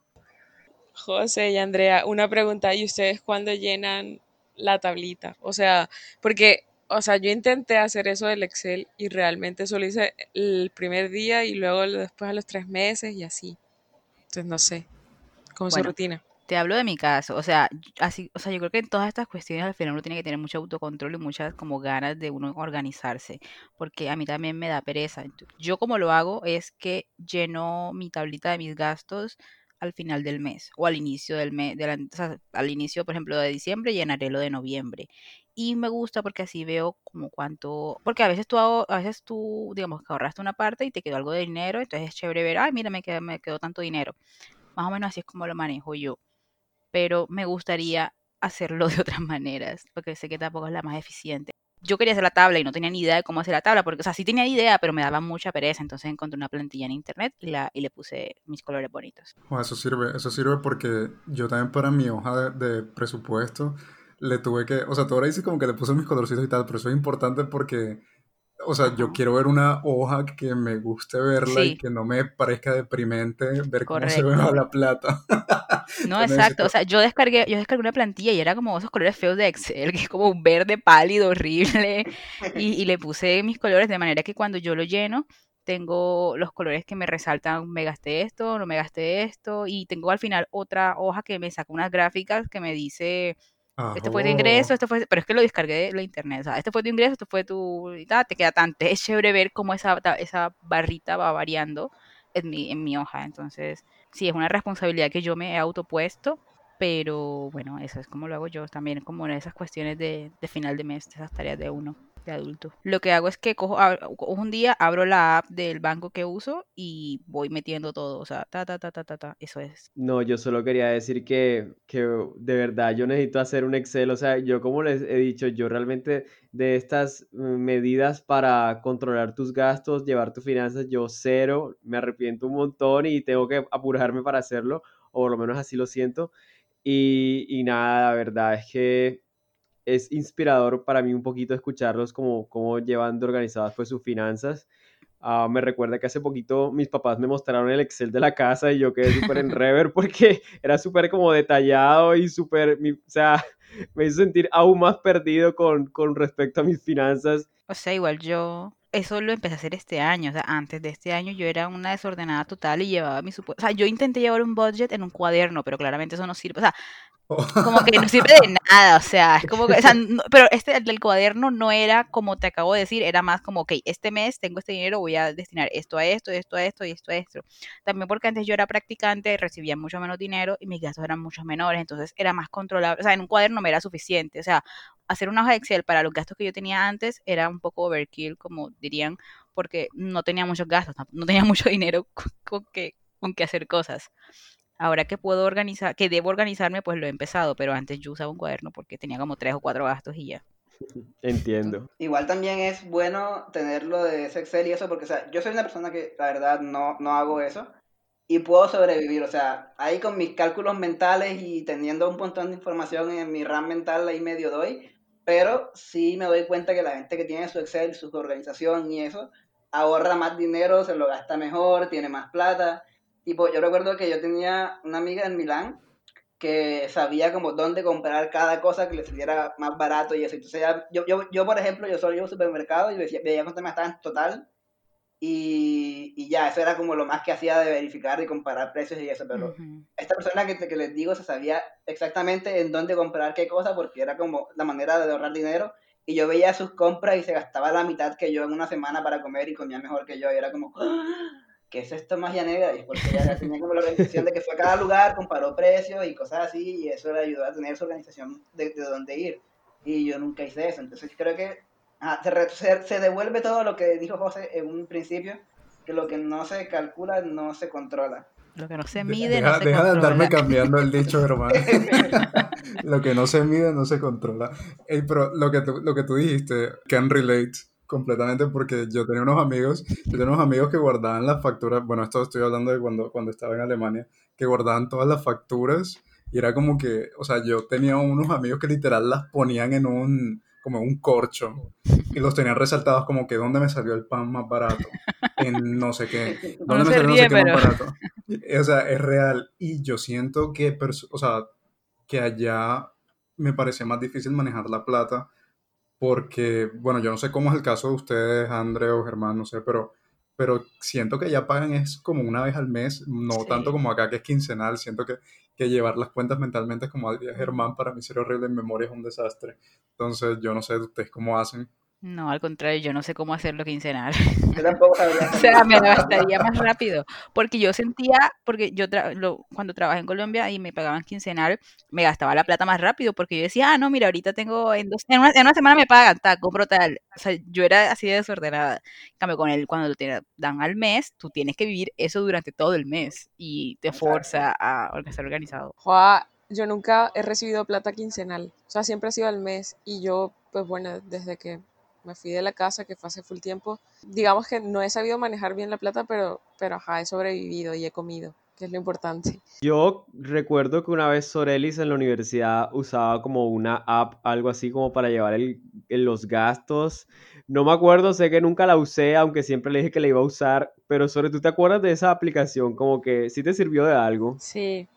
José y Andrea, una pregunta, ¿y ustedes cuándo llenan la tablita? O sea, porque, o sea, yo intenté hacer eso del Excel y realmente solo hice el primer día y luego después a los tres meses y así. Entonces, no sé, ¿cómo es su Bueno, rutina? Te hablo de mi caso, o sea, así, o sea, yo creo que en todas estas cuestiones al final uno tiene que tener mucho autocontrol y muchas como ganas de uno organizarse, porque a mí también me da pereza. Yo como lo hago es que lleno mi tablita de mis gastos al final del mes o al inicio del mes, o sea, al inicio, por ejemplo, de diciembre llenaré lo de noviembre. Y me gusta porque así veo como cuánto, porque a veces tú, aho- a veces tú, digamos, que ahorraste una parte y te quedó algo de dinero, entonces es chévere ver, ay, mira, me quedó, me quedó tanto dinero. Más o menos así es como lo manejo yo pero me gustaría hacerlo de otras maneras, porque sé que tampoco es la más eficiente. Yo quería hacer la tabla y no tenía ni idea de cómo hacer la tabla, porque, o sea, sí tenía idea, pero me daba mucha pereza, entonces encontré una plantilla en internet y, la, y le puse mis colores bonitos. Eso sirve, eso sirve porque yo también para mi hoja de, de presupuesto le tuve que, o sea, tú ahora dices como que le puse mis colorcitos y tal, pero eso es importante porque, o sea, yo quiero ver una hoja que me guste verla y que no me parezca deprimente ver cómo se ve la plata. No, exacto. O sea, yo descargué, yo descargué una plantilla y era como esos colores feos de Excel, que es como un verde pálido, horrible. Y, y le puse mis colores de manera que cuando yo lo lleno, tengo los colores que me resaltan, me gasté esto, no me gasté esto. Y tengo al final otra hoja que me saca unas gráficas que me dice, este fue tu ingreso, ajo, este fue, pero es que lo descargué de la internet. O sea, este fue tu ingreso, este fue tu, y tal, te queda tanto. Es chévere ver cómo esa, esa barrita va variando en mi, en mi hoja. Entonces, sí, es una responsabilidad que yo me he autopuesto, pero bueno, eso es como lo hago yo también, como en esas cuestiones de, de final de mes, de esas tareas de uno, de adulto. Lo que hago es que cojo, un día, abro la app del banco que uso y voy metiendo todo, o sea, ta, ta, ta, ta, ta, ta, eso es. No, yo solo quería decir que, que de verdad yo necesito hacer un Excel, o sea, yo como les he dicho, yo realmente de estas mm, medidas para controlar tus gastos, llevar tus finanzas, yo cero, me arrepiento un montón y tengo que apurarme para hacerlo, o por lo menos así lo siento. Y, y nada, la verdad es que es inspirador para mí un poquito escucharlos como, como llevan de organizadas pues sus finanzas. Ah, me recuerda que hace poquito mis papás me mostraron el Excel de la casa y yo quedé súper en rever porque era súper como detallado y súper, o sea, me hizo sentir aún más perdido con, con respecto a mis finanzas. O sea, igual yo, eso lo empecé a hacer este año. O sea, antes de este año yo era una desordenada total y llevaba mi supuesto. O sea, yo intenté llevar un budget en un cuaderno, pero claramente eso no sirve. O sea, como que no sirve de nada, o sea, es como que, o sea, no- pero este el del cuaderno no era como te acabo de decir, era más como, ok, este mes tengo este dinero, voy a destinar esto a esto, esto a esto y esto a esto. También porque antes yo era practicante, recibía mucho menos dinero y mis gastos eran mucho menores, entonces era más controlable, o sea, en un cuaderno me era suficiente, o sea, hacer una hoja de Excel para los gastos que yo tenía antes era un poco overkill, como dirían, porque no tenía muchos gastos, no tenía mucho dinero con, con que, con que hacer cosas. Ahora que puedo organizar, que debo organizarme, pues lo he empezado, pero antes yo usaba un cuaderno porque tenía como tres o cuatro gastos y ya. Entiendo. Igual también es bueno tenerlo de ese Excel y eso, porque, o sea, yo soy una persona que la verdad no, no hago eso y puedo sobrevivir, o sea, ahí con mis cálculos mentales y teniendo un montón de información en mi RAM mental ahí medio doy, pero sí me doy cuenta que la gente que tiene su Excel, su organización y eso, ahorra más dinero, se lo gasta mejor, tiene más plata. Tipo, yo recuerdo que yo tenía una amiga en Milán que sabía como dónde comprar cada cosa que le saliera más barato y eso. Entonces, ya- yo, yo, yo, por ejemplo, yo solo iba al supermercado y decía, veía cuánto me estaba en total y, y ya, eso era como lo más que hacía de verificar y comparar precios y eso, pero Ujú. esta persona que, que les digo se sabía exactamente en dónde comprar qué cosa porque era como la manera de ahorrar dinero y yo veía sus compras y se gastaba la mitad que yo en una semana para comer y comía mejor que yo y era como ¡Ah! ¿Qué es esto magia negra? y es porque ella tenía como la organización de que fue a cada lugar, comparó precios y cosas así y eso le ayudó a tener su organización de, de dónde ir y yo nunca hice eso, entonces creo que ajá, se, se- se devuelve todo lo que dijo José en un principio que lo que no se calcula no se controla. Lo que no se De- mide deja, no se deja de andarme controla. cambiando el dicho, hermano. lo que no se mide no se controla. Ey, pero lo que, tú, lo que tú dijiste, can relate completamente porque yo tenía unos amigos, yo tenía unos amigos que guardaban las facturas, bueno, esto estoy hablando de cuando, cuando estaba en Alemania, que guardaban todas las facturas y era como que, o sea, yo tenía unos amigos que literal las ponían en un, como un corcho y los tenían resaltados como que dónde me salió el pan más barato, en no sé qué, dónde me salió no ríe, sé qué pero más barato. O sea, es real. Y yo siento que, o sea, que allá me parecía más difícil manejar la plata porque, bueno, yo no sé cómo es el caso de ustedes, André o Germán, no sé, pero, pero siento que ya pagan es como una vez al mes, no tanto como acá que es quincenal, siento que, que llevar las cuentas mentalmente es como diría Germán, para mí sería horrible, en memoria es un desastre. Entonces, yo no sé ustedes cómo hacen. No, al contrario, yo no sé cómo hacerlo quincenal. Yo tampoco sabría O sea, me gastaría más rápido. Porque yo sentía, porque yo tra- lo- cuando trabajé en Colombia y me pagaban quincenal, me gastaba la plata más rápido. Porque yo decía, ah, no, mira, ahorita tengo, en, dos, en, una, en una semana me pagan, tal, compro tal. O sea, yo era así de desordenada. En cambio, con el, cuando te dan al mes, tú tienes que vivir eso durante todo el mes y te forza a estar organizado. Joa, yo nunca he recibido plata quincenal. O sea, siempre ha sido al mes. Y yo, pues bueno, desde que me fui de la casa, que fue hace full tiempo, digamos que no he sabido manejar bien la plata, pero, pero ajá, he sobrevivido y he comido, que es lo importante. Yo recuerdo que una vez Sorelis en la universidad usaba como una app, algo así como para llevar el, los gastos. No me acuerdo, sé que nunca la usé, aunque siempre le dije que la iba a usar. Pero Sore, ¿tú te acuerdas de esa aplicación? Como que sí te sirvió de algo. Sí.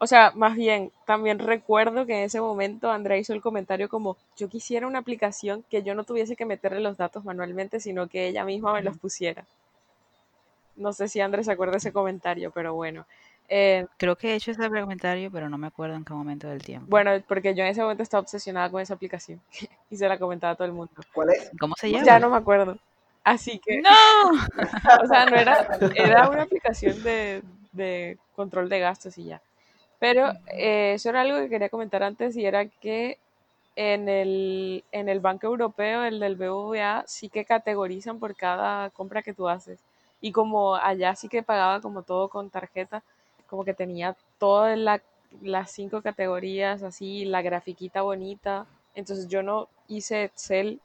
O sea, más bien, también recuerdo que en ese momento Andrea hizo el comentario como, yo quisiera una aplicación que yo no tuviese que meterle los datos manualmente, sino que ella misma me los pusiera. No sé si Andrés se acuerda de ese comentario, pero bueno. Eh, Creo que he hecho ese comentario, pero no me acuerdo en qué momento del tiempo. bueno, porque yo en ese momento estaba obsesionada con esa aplicación y se la comentaba a todo el mundo. ¿Cuál es? ¿Cómo se Ya llama? Ya no me acuerdo. Así que, ¡No! o sea, no era, era una aplicación de, de control de gastos y ya. Pero eh, eso era algo que quería comentar antes y era que en el, en el Banco Europeo, el del BBVA, sí que categorizan por cada compra que tú haces. Y como allá sí que pagaba como todo con tarjeta, como que tenía todas la- las cinco categorías, así, la grafiquita bonita. Entonces yo no hice Excel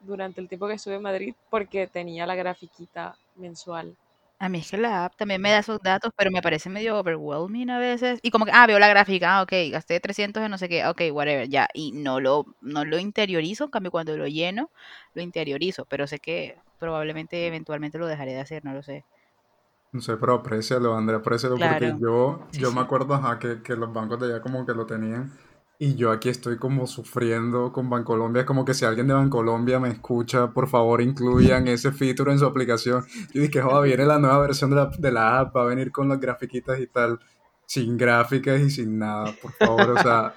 durante el tiempo que estuve en Madrid porque tenía la grafiquita mensual. A mí es que la app también me da esos datos, pero me parece medio overwhelming a veces. Y como que, ah, veo la gráfica, ah, ok, gasté 300 en no sé qué, ok, whatever, ya. Y no lo, no lo interiorizo, en cambio cuando lo lleno, lo interiorizo. Pero sé que probablemente eventualmente lo dejaré de hacer, no lo sé. No sé, pero aprécialo, Andrea, aprécialo, porque Claro. yo, Sí, yo me acuerdo ajá, que, que los bancos de allá como que lo tenían Y yo aquí estoy como sufriendo con Bancolombia, como que si alguien de Bancolombia me escucha, por favor incluyan ese feature en su aplicación. Yo dije, joder, viene la nueva versión de la, de la app, va a venir con las grafiquitas y tal, sin gráficas y sin nada, por favor, o sea...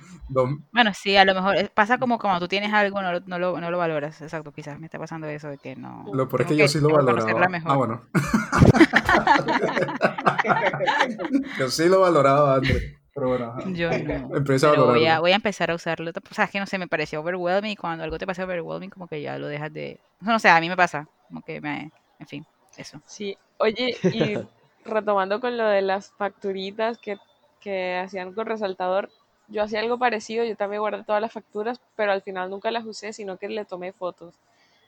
Bueno, sí, a lo mejor eh, pasa como cuando tú tienes algo, no, lo- no, lo, no lo valoras. Exacto, quizás me está pasando eso de que no. Lo peor es que yo sí lo valoraba. mejor. Ah, bueno. yo sí lo valoraba antes, pero bueno. Yo no. Empieza a Pero voy a, voy a empezar a usarlo. O sea, es que no sé, me pareció overwhelming y cuando algo te pasa overwhelming, como que ya lo dejas de. No sé, a mí me pasa. Como que me. En fin, eso. Sí, oye, y retomando con lo de las facturitas que, que hacían con resaltador, yo hacía algo parecido, yo también guardé todas las facturas, pero al final nunca las usé, sino que le tomé fotos.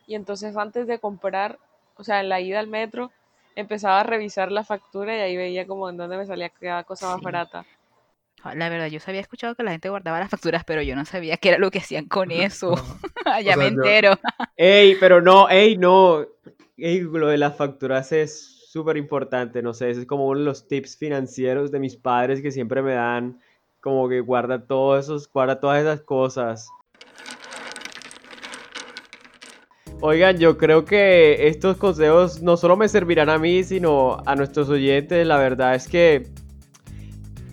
Y entonces antes de comprar, o sea, en la ida al metro, empezaba a revisar la factura y ahí veía como en dónde me salía cada cosa más Sí. barata. La verdad, yo había escuchado que la gente guardaba las facturas, pero yo no sabía qué era lo que hacían con eso. ya O me sea, entero. Ey, pero no, ey, no. Ey, lo de las facturas es súper importante, no sé, ese es como uno de los tips financieros de mis padres que siempre me dan, como que guarda todos esos, guarda todas esas cosas. Oigan, yo creo que estos consejos no solo me servirán a mí, sino a nuestros oyentes. La verdad es que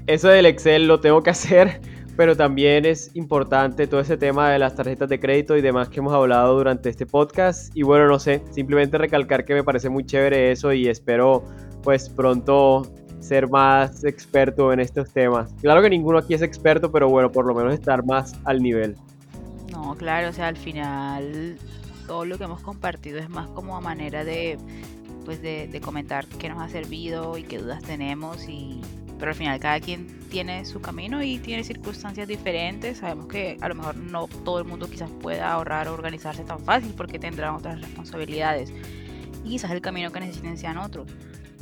eso del Excel lo tengo que hacer, pero también es importante todo ese tema de las tarjetas de crédito y demás que hemos hablado durante este podcast. Y bueno, no sé, simplemente recalcar que me parece muy chévere eso y espero pues pronto ser más experto en estos temas. Claro que ninguno aquí es experto, pero bueno, por lo menos estar más al nivel. No, claro, o sea, al final todo lo que hemos compartido es más como a manera de, pues de, de comentar qué nos ha servido y qué dudas tenemos y pero al final cada quien tiene su camino y tiene circunstancias diferentes. Sabemos que a lo mejor no todo el mundo quizás pueda ahorrar o organizarse tan fácil porque tendrán otras responsabilidades y quizás el camino que necesiten sean otros.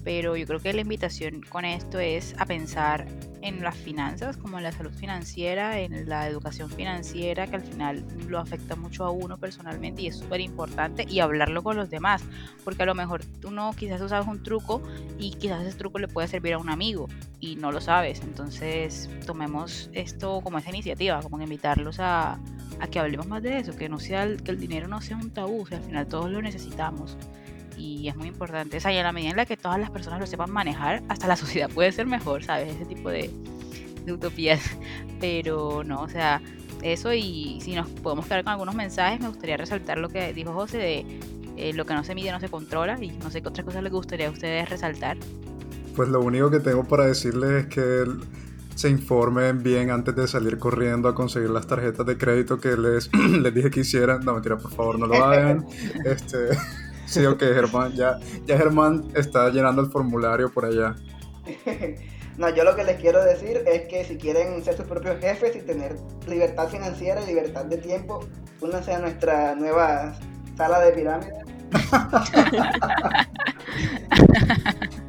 Pero yo creo que la invitación con esto es a pensar en las finanzas, como en la salud financiera, en la educación financiera, que al final lo afecta mucho a uno personalmente y es súper importante, y hablarlo con los demás, porque a lo mejor tú no, quizás tú sabes un truco y quizás ese truco le puede servir a un amigo y no lo sabes. Entonces tomemos esto como esa iniciativa, como invitarlos a, que hablemos más de eso, que no sea que el dinero no sea un tabú, o al final todos lo necesitamos y es muy importante. O sea, y en la medida en la que todas las personas lo sepan manejar, hasta la sociedad puede ser mejor, ¿sabes? Ese tipo de, de utopías. Pero no, o sea, eso y si nos podemos quedar con algunos mensajes, me gustaría resaltar lo que dijo José de eh, lo que no se mide no se controla y no sé qué otras cosas les gustaría a ustedes resaltar. Pues lo único que tengo para decirles es que se informen bien antes de salir corriendo a conseguir las tarjetas de crédito que les, les dije que hicieran. No, mentira, por favor, no lo hagan. Este, sí, ok, Germán, ya, ya Germán está llenando el formulario por allá. No, yo lo que les quiero decir es que si quieren ser sus propios jefes y tener libertad financiera y libertad de tiempo, únanse a nuestra nueva sala de pirámide.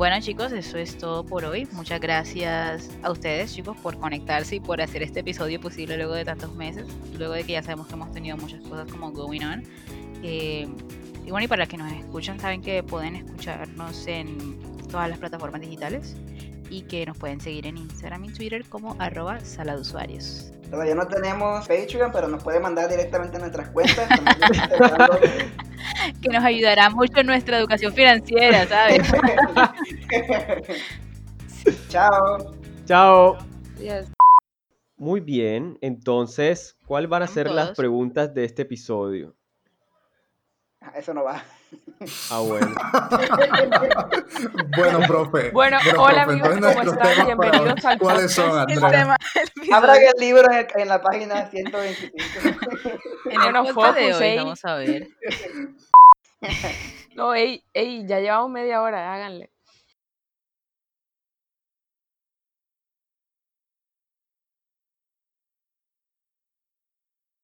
Bueno chicos, eso es todo por hoy. Muchas gracias a ustedes chicos por conectarse y por hacer este episodio posible luego de tantos meses, luego de que ya sabemos que hemos tenido muchas cosas como going on. Eh, y bueno, y para los que nos escuchan, saben que pueden escucharnos en todas las plataformas digitales y que nos pueden seguir en Instagram y Twitter como arroba sala de usuarios. Todavía no tenemos Patreon, pero nos puede mandar directamente a nuestras cuentas. Que nos ayudará mucho en nuestra educación financiera, ¿sabes? Chao. Chao. Yes. Muy bien, entonces, ¿cuáles van a ser las preguntas de este episodio? Ah, Eso no va. Ah, bueno. Bueno, profe. Bueno, bueno, hola, profe, amigos, entonces ¿cómo están? Bienvenidos al ¿Cuáles son, Andrea? episodio. el libro en, en la página 125. En el de focus, hoy ey. vamos a ver. No, ey, ey, ya llevamos media hora, háganle.